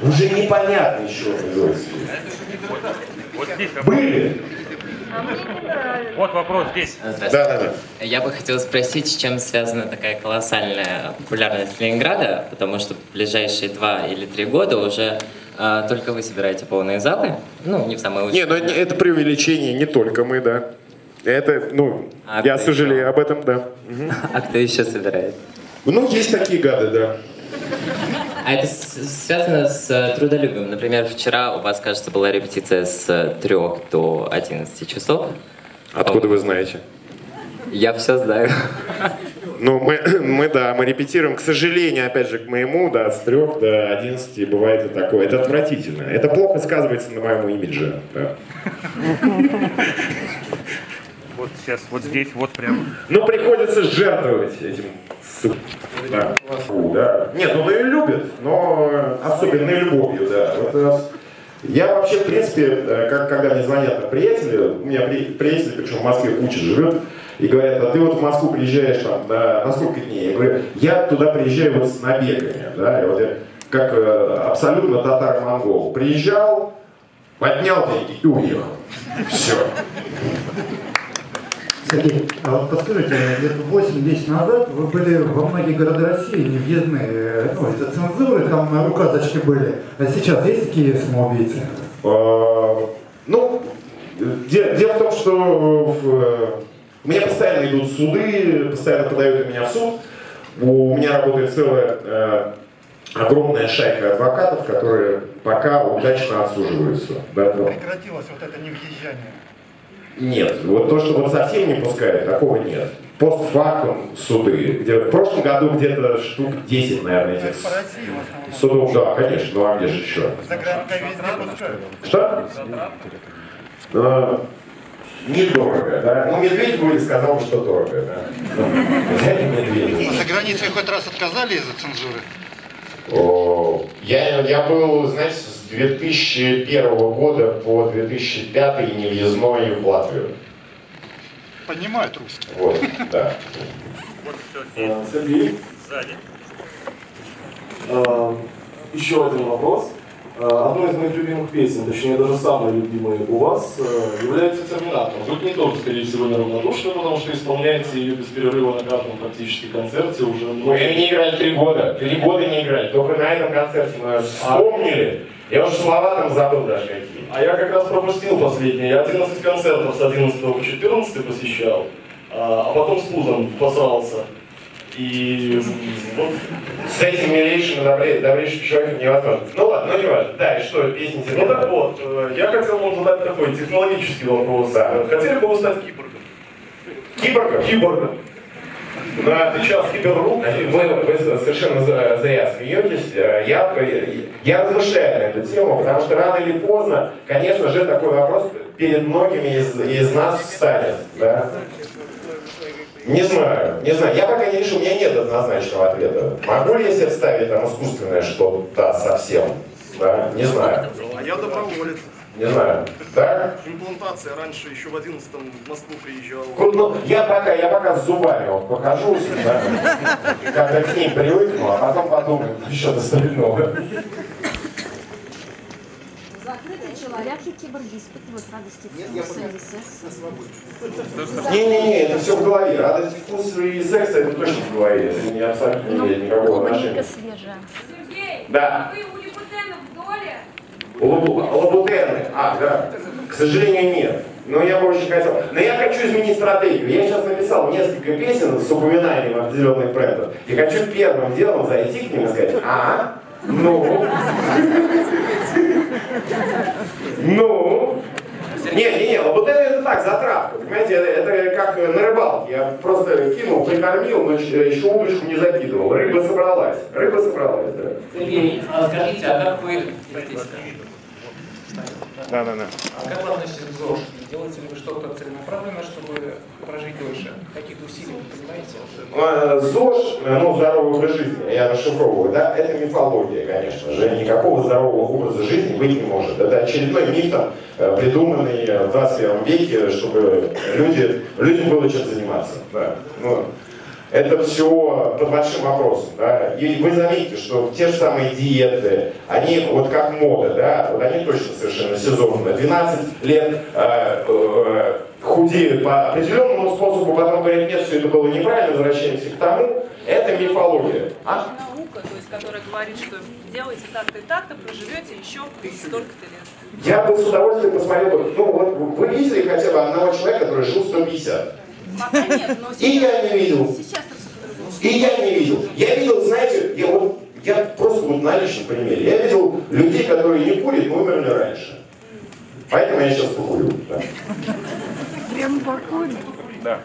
Уже непонятно еще здесь Были? Вот вопрос здесь. Да, да, да. Я бы хотел спросить, с чем связана такая колоссальная популярность Ленинграда, потому что в ближайшие два или три года уже а, только вы собираете полные залы, ну, не в самые лучшие. Не, ну это, это преувеличение, не только мы, да. Это, ну, А я сожалею об этом, да. А кто еще собирает? Ну, есть такие гады, да. А это связано с э, трудолюбием. Например, вчера у вас, кажется, была репетиция с 3 до 11 часов. Откуда вы знаете? Я все знаю. Ну, мы, мы, да, мы репетируем, к сожалению, опять же, к моему, да, с трех до 11 бывает и такое. Это отвратительно. Это плохо сказывается на моем имидже. да. Вот сейчас, вот здесь, вот прям. Ну, приходится жертвовать этим. Да. Да. Нет, ну, ее любят, но особенной любовью, да. Вот, я вообще, в принципе, э, как, когда мне звонят там, приятели, у меня при- приятели, причем в Москве куча живет, и говорят, а ты вот в Москву приезжаешь там на, на сколько дней? Я говорю, я туда приезжаю вот с набегами, да, и вот я как э, абсолютно татар-монгол. Приезжал, поднял деньги и уехал. Все. Сергей, а вот подскажите, лет 8-10 назад вы были во многие города России не въездные, ну, из-за цензуры, там указочки были. А сейчас есть такие самоубийцы? А, Ну, де- дело в том, что в- у меня постоянно идут суды, постоянно подают меня в суд. У меня работает целая э, огромная шайка адвокатов, которые пока удачно отсуживаются. Прекратилось вот это невъезжание. Нет, вот то, что вот совсем не пускают, такого нет. Постфактум суды. Где, в прошлом году где-то штук 10, наверное, этих судов. Да, конечно, ну а где же еще? Что? Э, Недорого, да? Ну, медведь бы сказал, что дорого, да? Ну, взять медведя. За границей хоть раз отказали из-за цензуры? Я, я был, знаете, с 2001 года по 2005 невъездной в Латвию. Понимают русский. Вот, да. Вот все Э, Сергей, сзади. э, еще один вопрос. Э, Одной из моих любимых песен, точнее даже самой любимой у вас, э, является «Терминатор». Вы к ней тоже, скорее всего, неравнодушны, потому что исполняете ее без перерыва на каждом практически концерте уже Мы ее не играли три года. Три года не играли. Только на этом концерте мы вспомнили. Я уже слова там забыл даже какие. А я как раз пропустил последнее. Я 11 концертов с 11 по 14 посещал, а а потом с пузом посрался. И вот С этим милейшим, добрей- добрейшим человеком невозможно. Ну ладно, ну не важно. Да, и что, песня Ну так вот, э, я хотел вам задать такой технологический вопрос. Э, Хотели бы вы стать киборгом? Киборгом? Киборгом. Да, сейчас киберрук. Вы, вы совершенно зря смеетесь. Э, Я, я размышляю на эту тему, потому что рано или поздно, конечно же, такой вопрос перед многими из, из нас встанет. Да? Не знаю, не знаю. Я пока не решил, у меня нет однозначного ответа. Могу ли я себе вставить там искусственное что-то совсем? Да? Не знаю. А я доброволец. Не знаю. Да? Имплантация. Раньше еще в 11 в Москву приезжал. Ну, я пока, я пока с зубами вот похожусь, да, как-то к ним привыкну, а потом подумаю насчет остального. Человек. Мягкий киборги испытывают радости вкуса или секса. Не-не-не, это все в голове. Радость вкуса и секса это точно в голове. Это не абсолютно не имеет никакого Клубника отношения. свежая. Да. Вы у Липутена в доле? Лабу- Лабутены. А, да. К сожалению, нет. Но я бы очень хотел. Но я хочу изменить стратегию. Я сейчас написал несколько песен с упоминанием определенных брендов. И хочу первым делом зайти к ним и сказать, а, ну, ну, не, не, не, лабутены это так, затравка, понимаете, это, это как на рыбалке. Я просто кинул, прикормил, но еще удочку не закидывал. Рыба собралась, рыба собралась, да. Сергей, а скажите, а как вы... Да, да, да. А как вы относитесь к ЗОЖ? Делаете ли вы что-то целенаправленно, чтобы прожить дольше? Каких усилий вы понимаете? Э, ЗОЖ, ну, здоровый образ жизни, я расшифровываю, да, это мифология, конечно же. Никакого здорового образа жизни быть не может. Это очередной миф, там, э, придуманный э, в 21 веке, чтобы люди, людям было чем заниматься. Да. Ну, это все под большим вопросом. Да? И вы заметите, что те же самые диеты, они вот как мода, да, вот они точно совершенно сезонные. 12 лет э, э, худеют по определенному способу, потом говорят, нет, все это было неправильно, возвращаемся к тому. Это мифология. А? Наука, то есть, которая говорит, что делайте так-то и так-то, проживете еще столько-то лет. Я бы с удовольствием посмотрел, ну вот вы видели хотя бы одного человека, который жил 150? Пока нет, но И я не видел. сейчас. И я не видел. Я видел, знаете, я вот я просто вот на личном примере. Я видел людей, которые не курят, но умерли раньше. Поэтому я сейчас покурю. Да. Прям покурить. Да.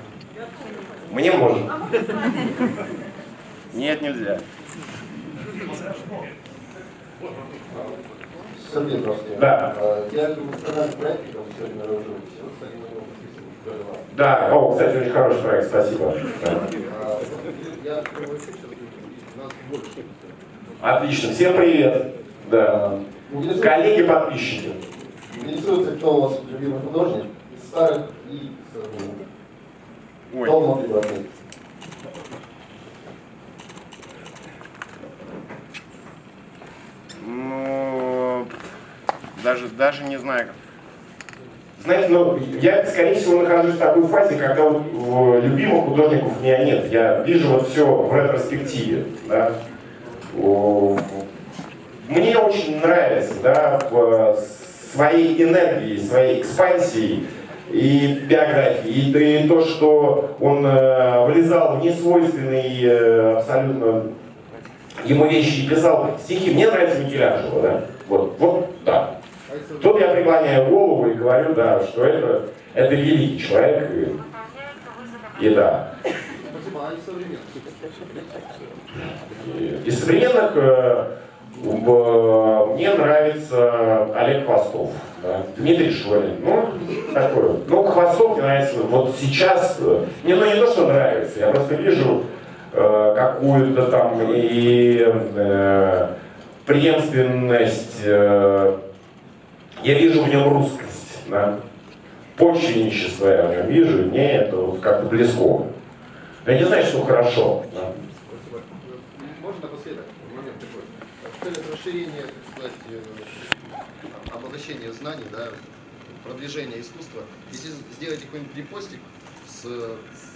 Мне можно. Нет, нельзя. Сергей. Да. А, Я как бы профессиональный проектник, там сегодня на Да, о, кстати, очень хороший проект, спасибо. Отлично, всем привет. Да. Коллеги, подписчики. Интересуется, кто у вас любимый художник из старых и современных. Кто мог предложить? Ну, даже, даже не знаю. Знаете, ну, я, скорее всего, нахожусь в такой фазе, когда вот любимых художников у меня нет. Я вижу вот все в ретроспективе. Да? Мне очень нравится, да, своей энергией, своей экспансией и биографии, и, и то, что он э, влезал в несвойственные э, абсолютно ему вещи и писал стихи. Мне нравится Микеланджело, да. Вот, вот, да. Тут я преклоняю голову и говорю, да, что это, это великий человек. И, и да. Из современных? Э, в- мне нравится Олег Хвостов, да, Дмитрий Шорин. Ну, такой. Ну, Хвостов мне нравится вот сейчас. э, Не, ну не то, что нравится, я просто вижу э, какую-то там и э, преемственность. э, я вижу в нем русскость, да. Почвенничество я в нем вижу, и мне это вот как-то близко. Я не знаю, что хорошо. да. Можно напоследок момент такой. В расширения, так сказать, э, обогащения знаний, да, продвижения искусства, если сделать какой-нибудь репостик с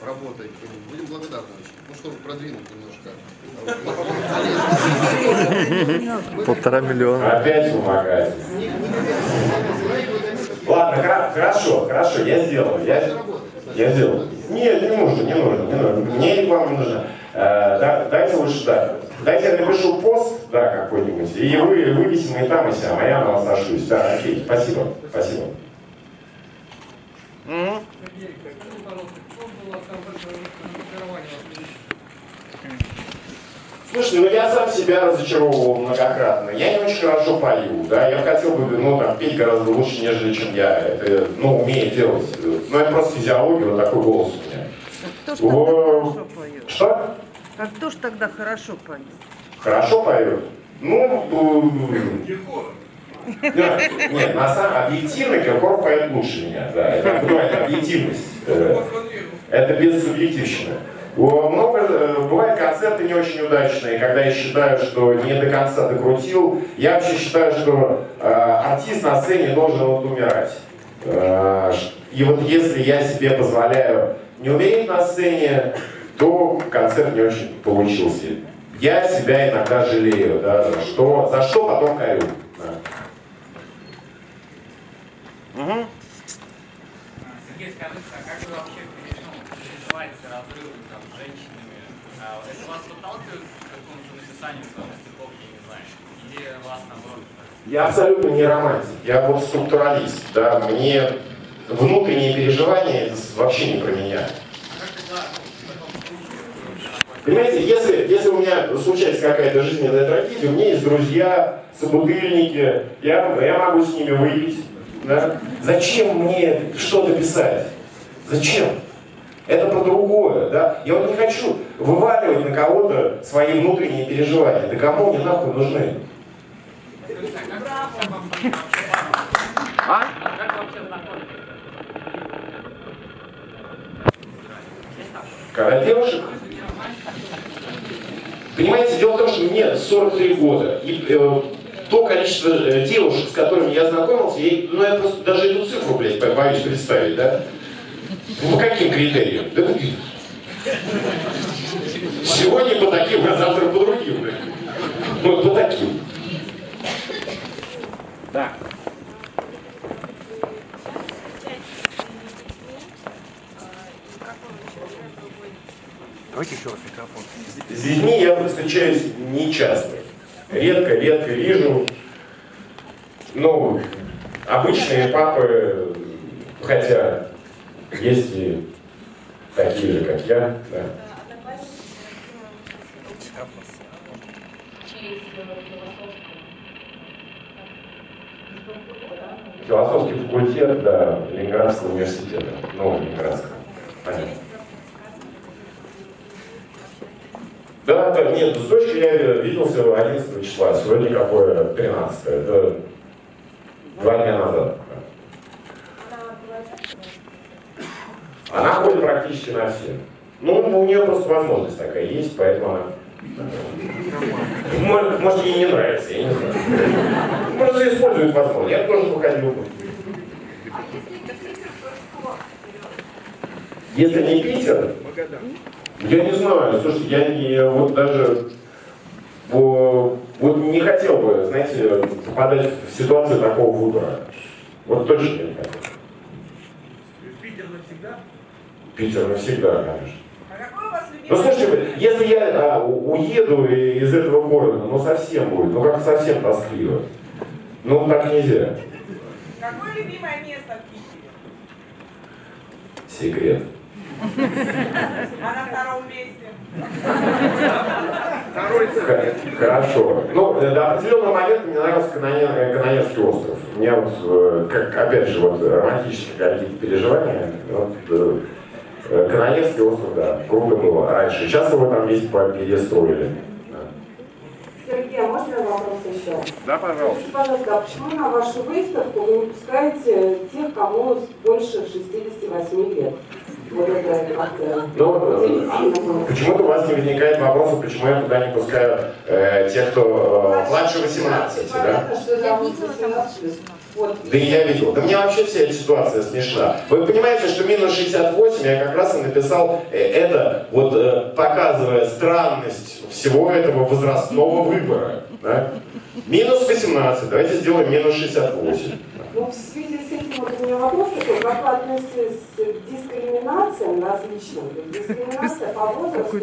работой, будем благодарны очень. Ну, чтобы продвинуть немножко. Полтора миллиона. Опять помогает. Ладно, хорошо, хорошо, я сделаю. Я, я сделаю. Нет, не нужно, не нужно, не нужно. Мне реклама не нужна. Э, да- дайте лучше, да. Дайте я напишу пост, да, какой-нибудь, и вы вывесим и там, и сям, а я на вас сошлюсь. Да, окей, спасибо, спасибо. Сергей, скажи, пожалуйста, кто был основателем формирования вашей Слушайте, ну я сам себя разочаровывал многократно. Я не очень хорошо пою, да, я хотел бы, ну, там, петь гораздо лучше, нежели чем я. Это, ну, умею делать. Ну, это просто физиология, вот такой голос у меня. Кто ж О, тогда хорошо поет? Что? А кто ж тогда хорошо поет? Хорошо поет? Ну, да, нет, на самом объективно Киркоров поет лучше меня, да, это, это объективность, э, это без субъективщины. Много, э, бывают концерты не очень удачные, когда я считаю, что не до конца докрутил. Я вообще считаю, что э, артист на сцене должен вот умирать. Э, и вот если я себе позволяю не умереть на сцене, то концерт не очень получился. Я себя иногда жалею, да, за что, за что потом корю. Да. Угу. Сергей, скажите, а как вы вообще ну, переживаете разрывы там, с женщинами? А, это вас подталкивает к какому-то написанию стихов, я не знаю? Или вас наоборот? Я абсолютно не романтик, я вот структуралист, да, мне внутренние переживания вообще не про меня. Понимаете, если, если у меня случается какая-то жизненная трагедия, у меня есть друзья, собутыльники, я, я могу с ними выпить. Да? Зачем мне что-то писать? Зачем? Это про другое, да? Я вот не хочу вываливать на кого-то свои внутренние переживания. Да кому они нахуй нужны? А? Когда девушек... Понимаете, дело в том, что мне 43 года. И э, то количество э, девушек, с которыми я знакомился, я, ну я просто даже эту цифру, блядь, бо- боюсь представить, да? Ну, по каким критериям? Да, ну, сегодня по таким, а завтра по другим. Вот по таким. Да. Давайте еще раз микрофон. С детьми я встречаюсь нечасто. Редко-редко вижу. Ну, обычные папы, хотя есть и такие же, как я, да. Философский факультет, да, Ленинградского университета. Ну, Ленинградского. Понятно. Да, да, нет, с дочкой я виделся 11 числа, сегодня какое 13 это два дня назад. Она ходит практически на все. Ну, у нее просто возможность такая есть, поэтому она... Может, может, ей не нравится, я не знаю. Может, использует возможность. Я тоже походил бы. Если не Питер, я не знаю, слушайте, я не, вот даже вот не хотел бы, знаете, попадать в ситуацию такого выбора. Вот точно не хотел. Питер навсегда? Питер навсегда, конечно. Ну слушайте, если я а, уеду из этого города, ну совсем будет, ну как совсем тоскливо. Ну так нельзя. Какое любимое место в Питере? Секрет. А на втором месте? Хорошо. Ну, э, до определенного момента мне нравился Каноне- э, Канонерский остров. У меня вот, э, как, опять же, вот романтические какие-то переживания. Вот, э, э, Канонерский остров, да, круто было раньше. Сейчас его там весь по перестроили. Сергей, а можно вопрос еще? Да, пожалуйста. Скажите, пожалуйста, а почему на вашу выставку вы не пускаете тех, кому больше 68 лет? Вот это как-то Ну, э, почему-то у вас не возникает вопроса, почему я туда не пускаю э, тех, кто э, младше 18, да? Понятно, что там 18. Да и я видел. Да мне вообще вся эта ситуация смешна. Вы понимаете, что минус 68 я как раз и написал э, это, вот э, показывая странность всего этого возрастного выбора. да? Минус 18, давайте сделаем минус 68. Ну, в связи с этим вот у меня вопрос такой, как вы относитесь к дискриминациям различным? Дискриминация по возрасту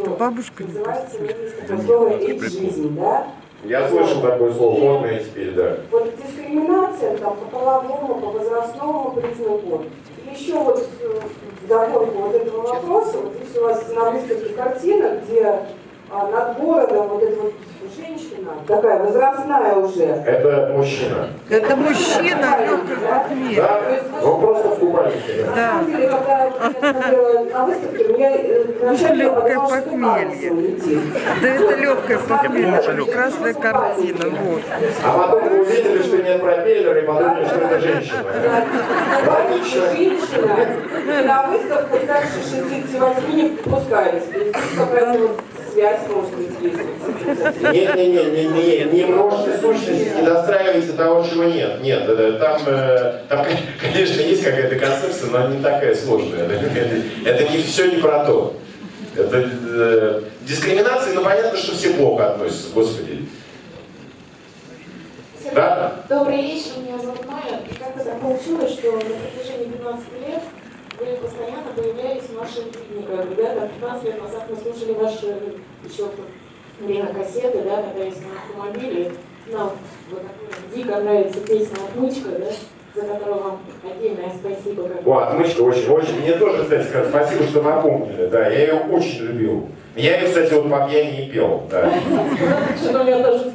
называется ну, есть такое слово «эйдж-жизнь», да? Я слышал такое слово, модное теперь, да. Вот дискриминация там, по половому, по возрастному признаку. И еще вот э, в догонку вот этого вопроса, вот здесь у вас на выставке картина, где а над городом вот эта вот женщина, такая возрастная уже. Это мужчина. Это мужчина, легкий похмелье. Да? Он просто в купальнике. На самом на выставке, у меня вначале Легкое похмелье. Да это легкое похмелье, это прекрасная картина. Вот. А потом вы увидели, что нет пропеллера и подумали, что это женщина. Женщина, и на выставку старше 68 не пускается. Может быть, есть. Нет, нет, нет, не, множество сущности, не достраивайте того, чего нет. Нет, э, там, э, там, конечно, есть какая-то концепция, но она не такая сложная. Это, это, это не все не про то. Это э, дискриминация, ну понятно, что все плохо относятся, господи. Да? Добрый вечер, меня зовут Майя. И как-то так получилось, что на протяжении 15 лет вы постоянно появлялись в наших клиниках. Ребята, 15 лет назад мы слушали ваши еще в время кассеты, да, когда есть на автомобиле. Нам вот дико нравится песня «Отмычка», да, за которую вам отдельное спасибо. Как О, отмычка очень, очень. Мне тоже, кстати, сказать, спасибо, что напомнили. Да, я ее очень любил. Я ее, кстати, вот по пьяни и пел. Да. Что у меня тоже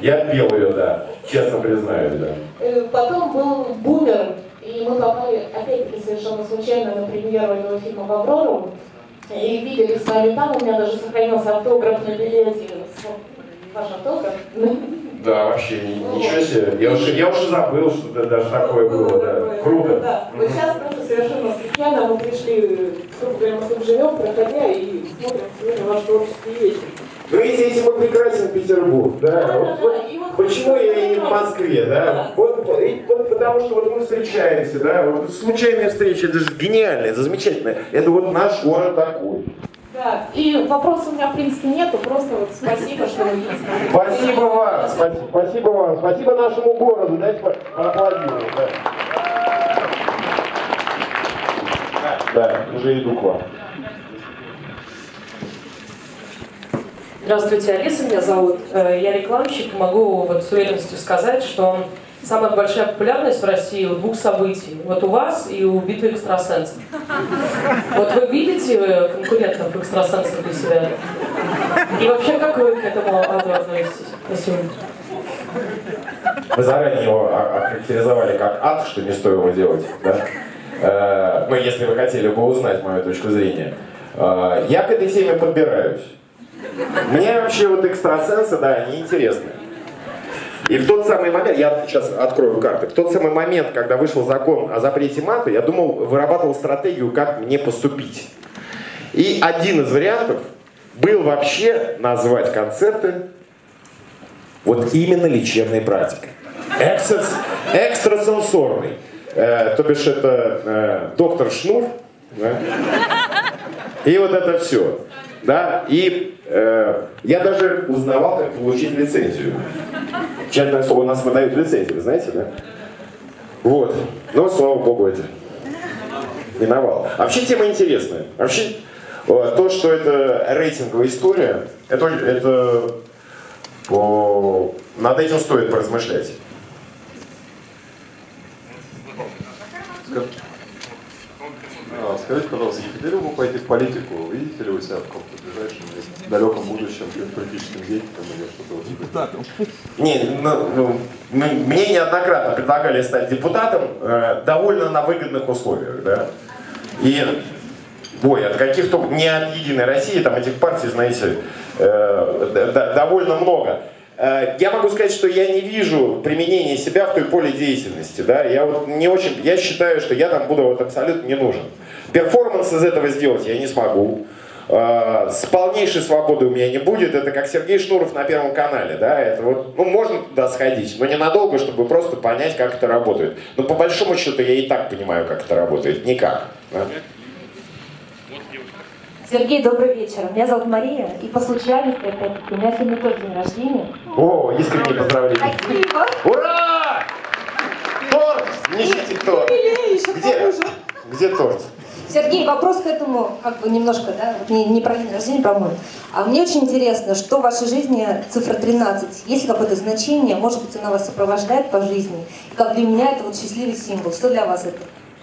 Я пел ее, да. Честно признаюсь, да. Э, Потом был бумер, и мы попали, опять-таки, совершенно случайно на премьеру этого фильма в «Аврору». И видели с вами там, у меня даже сохранился автограф на билете. Ваш автограф. Да, вообще, ни- ничего себе. Я уже, я уже забыл, что это даже такое было, да. Круто. Да, вот сейчас тоже совершенно случайно мы пришли, грубо говоря, мы тут живем, проходя, и смотрим сегодня ваш творческий вечер. Ну, видите, этим и прекрасен Петербург, да. Вот, вот почему я и не в Москве, да? Вот, и вот потому что вот мы встречаемся, да, вот случайная встреча, это же гениально, это замечательно. Это вот наш город такой. Да, и вопросов у меня, в принципе, нету, просто вот спасибо, что вы есть. Спасибо вам, спасибо, спасибо вам, спасибо нашему городу, дайте по- поаплодируем, да. Да, уже иду к вам. Здравствуйте, Алиса меня зовут. Э, Я рекламщик. Могу вот с уверенностью сказать, что самая большая популярность в России у двух событий. Вот у вас и у битвы экстрасенсов. Вот вы видите э, конкурентов экстрасенсов для себя? И вообще, как вы к этому относитесь? Спасибо. Мы заранее его охарактеризовали как ад, что не стоило делать. Да? Э, Ну, если вы хотели бы узнать мою точку зрения. Я к этой теме подбираюсь. Мне вообще вот экстрасенсы, да, они интересны. И в тот самый момент, я сейчас открою карты, в тот самый момент, когда вышел закон о запрете мата, я думал, вырабатывал стратегию, как мне поступить. И один из вариантов был вообще назвать концерты вот именно лечебной практикой. Экстрас- экстрасенсорный. Э, то бишь это э, доктор Шнур, да? и вот это все. Да? И э, я даже узнавал, как получить лицензию. Слово, у нас выдают лицензию, знаете, да? Вот. Но, слава богу, это миновал. Вообще тема интересная. Вообще, то, что это рейтинговая история, это, это о, над этим стоит поразмышлять. А, Скажите, пожалуйста, не хотели бы вы пойти в политику? Видите ли вы себя в каком-то ближайшем или далеком будущем политическим деятелем или что-то Депутатом. Не, ну, ну, мне неоднократно предлагали стать депутатом э, довольно на выгодных условиях, да. И, ой, от каких то не от Единой России, там этих партий, знаете, э, довольно много. Э, Я могу сказать, что я не вижу применения себя в той поле деятельности, да, я вот не очень, я считаю, что я там буду вот абсолютно не нужен. Перформанс из этого сделать я не смогу. Э, С полнейшей свободой у меня не будет. Это как Сергей Шнуров на Первом канале, да, это вот, ну, можно туда сходить, но ненадолго, чтобы просто понять, как это работает. Но по большому счету я и так понимаю, как это работает. Никак. да. Сергей, добрый вечер. Меня зовут Мария, и по случайности, опять-таки, у меня сегодня тоже день рождения. О, искренние поздравления. Спасибо. Ура! Торт! Несите торт. Где? Где торт? Сергей, вопрос к этому, как бы немножко, да, вот не, не про день рождения, про мой. А мне очень интересно, что в вашей жизни цифра 13? Есть ли какое-то значение? Может быть, она вас сопровождает по жизни? И как для меня это вот счастливый символ. Что для вас это?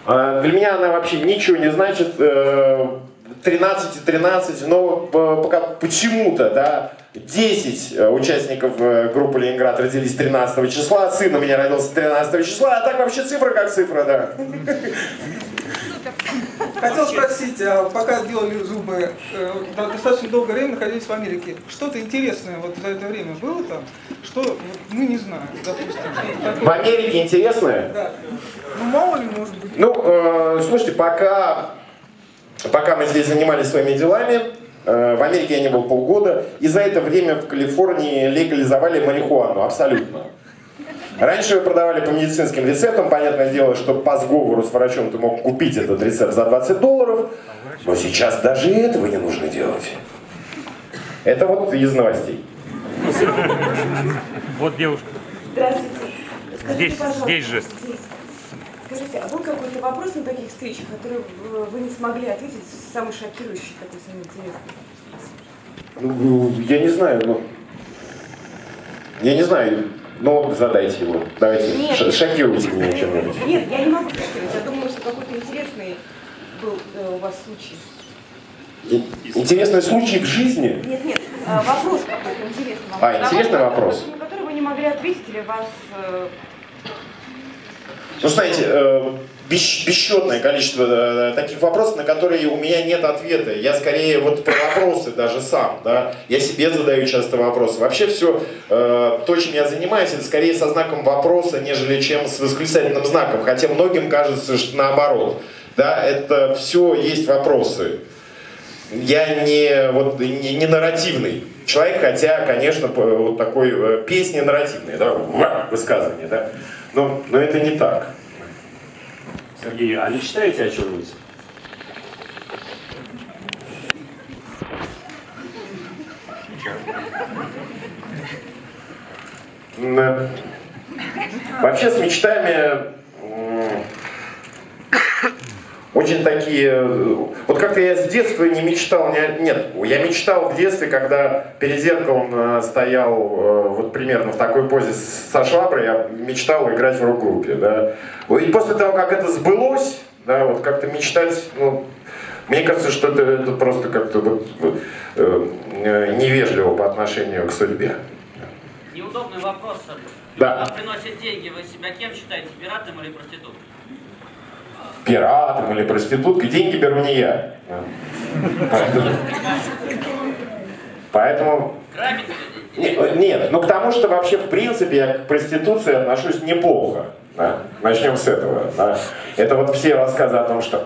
А, Для меня она вообще ничего не значит. Э, 13 и 13, но э, пока почему-то, да, 10 э, участников э, группы Ленинград родились 13 числа, сын у меня родился 13 числа, а так вообще цифра как цифра, да. Хотел спросить, а пока делали зубы, достаточно долгое время находились в Америке. Что-то интересное вот за это время было там, что вот мы не знаем, допустим. такое? В Америке интересное? Да. Ну, мало ли, может быть. Ну, э, слушайте, пока, пока мы здесь занимались своими делами, э, в Америке я не был полгода, и за это время в Калифорнии легализовали марихуану, абсолютно. Раньше ее продавали по медицинским рецептам, понятное дело, что по сговору с врачом ты мог купить этот рецепт за 20 долларов, но сейчас даже этого не нужно делать. Это вот из новостей. Вот девушка. Здравствуйте. Скажите, Здесь, пожалуйста, здесь же. Скажите, а был какой-то вопрос на таких встречах, который э, вы не смогли ответить, самый шокирующий, такой самый интересный? Ну, я не знаю, ну... Я не знаю, но задайте его. Давайте, Нет. ш- шокируйте меня чем-нибудь. Нет, я не могу шокировать. Я думаю, что какой-то интересный был э, у вас случай. Интересный случай в жизни. Нет, нет, э, вопрос какой-то интересный. А, интересный вопрос. На который вы не могли ответить или вас... э, Ну, знаете, э, бесч- бесчетное количество э, таких вопросов, на которые у меня нет ответа. Я скорее вот про вопросы даже сам, да. Я себе задаю часто вопросы. Вообще все, то, чем я занимаюсь, это скорее со знаком вопроса, нежели чем с восклицательным знаком. Хотя многим кажется, что наоборот. Да, это все есть вопросы. Я не, вот, не, не нарративный человек, хотя, конечно, вот такой э, песни нарративные, да, ва, высказывание, да. Но, но это не так. Сергей, а мечтаете о чем-нибудь? Э, Вообще с мечтами очень такие... э, Вот как-то я с детства не мечтал... не- Нет, я мечтал в детстве, когда перед зеркалом э, стоял э, вот примерно в такой позе со шваброй, я мечтал играть в рок-группе. Да. И после того, как это сбылось, да, вот как-то мечтать, ну, мне кажется, что это, это просто как-то вот, э, невежливо по отношению к судьбе. Неудобный вопрос. Да. Кто приносит деньги, вы себя кем считаете, пиратом или проституткой? Пиратом или проституткой, деньги беру не я. Поэтому, поэтому не- нет, ну к тому, что вообще в принципе я к проституции отношусь неплохо. да. Начнем с этого. да. Это вот все рассказы о том, что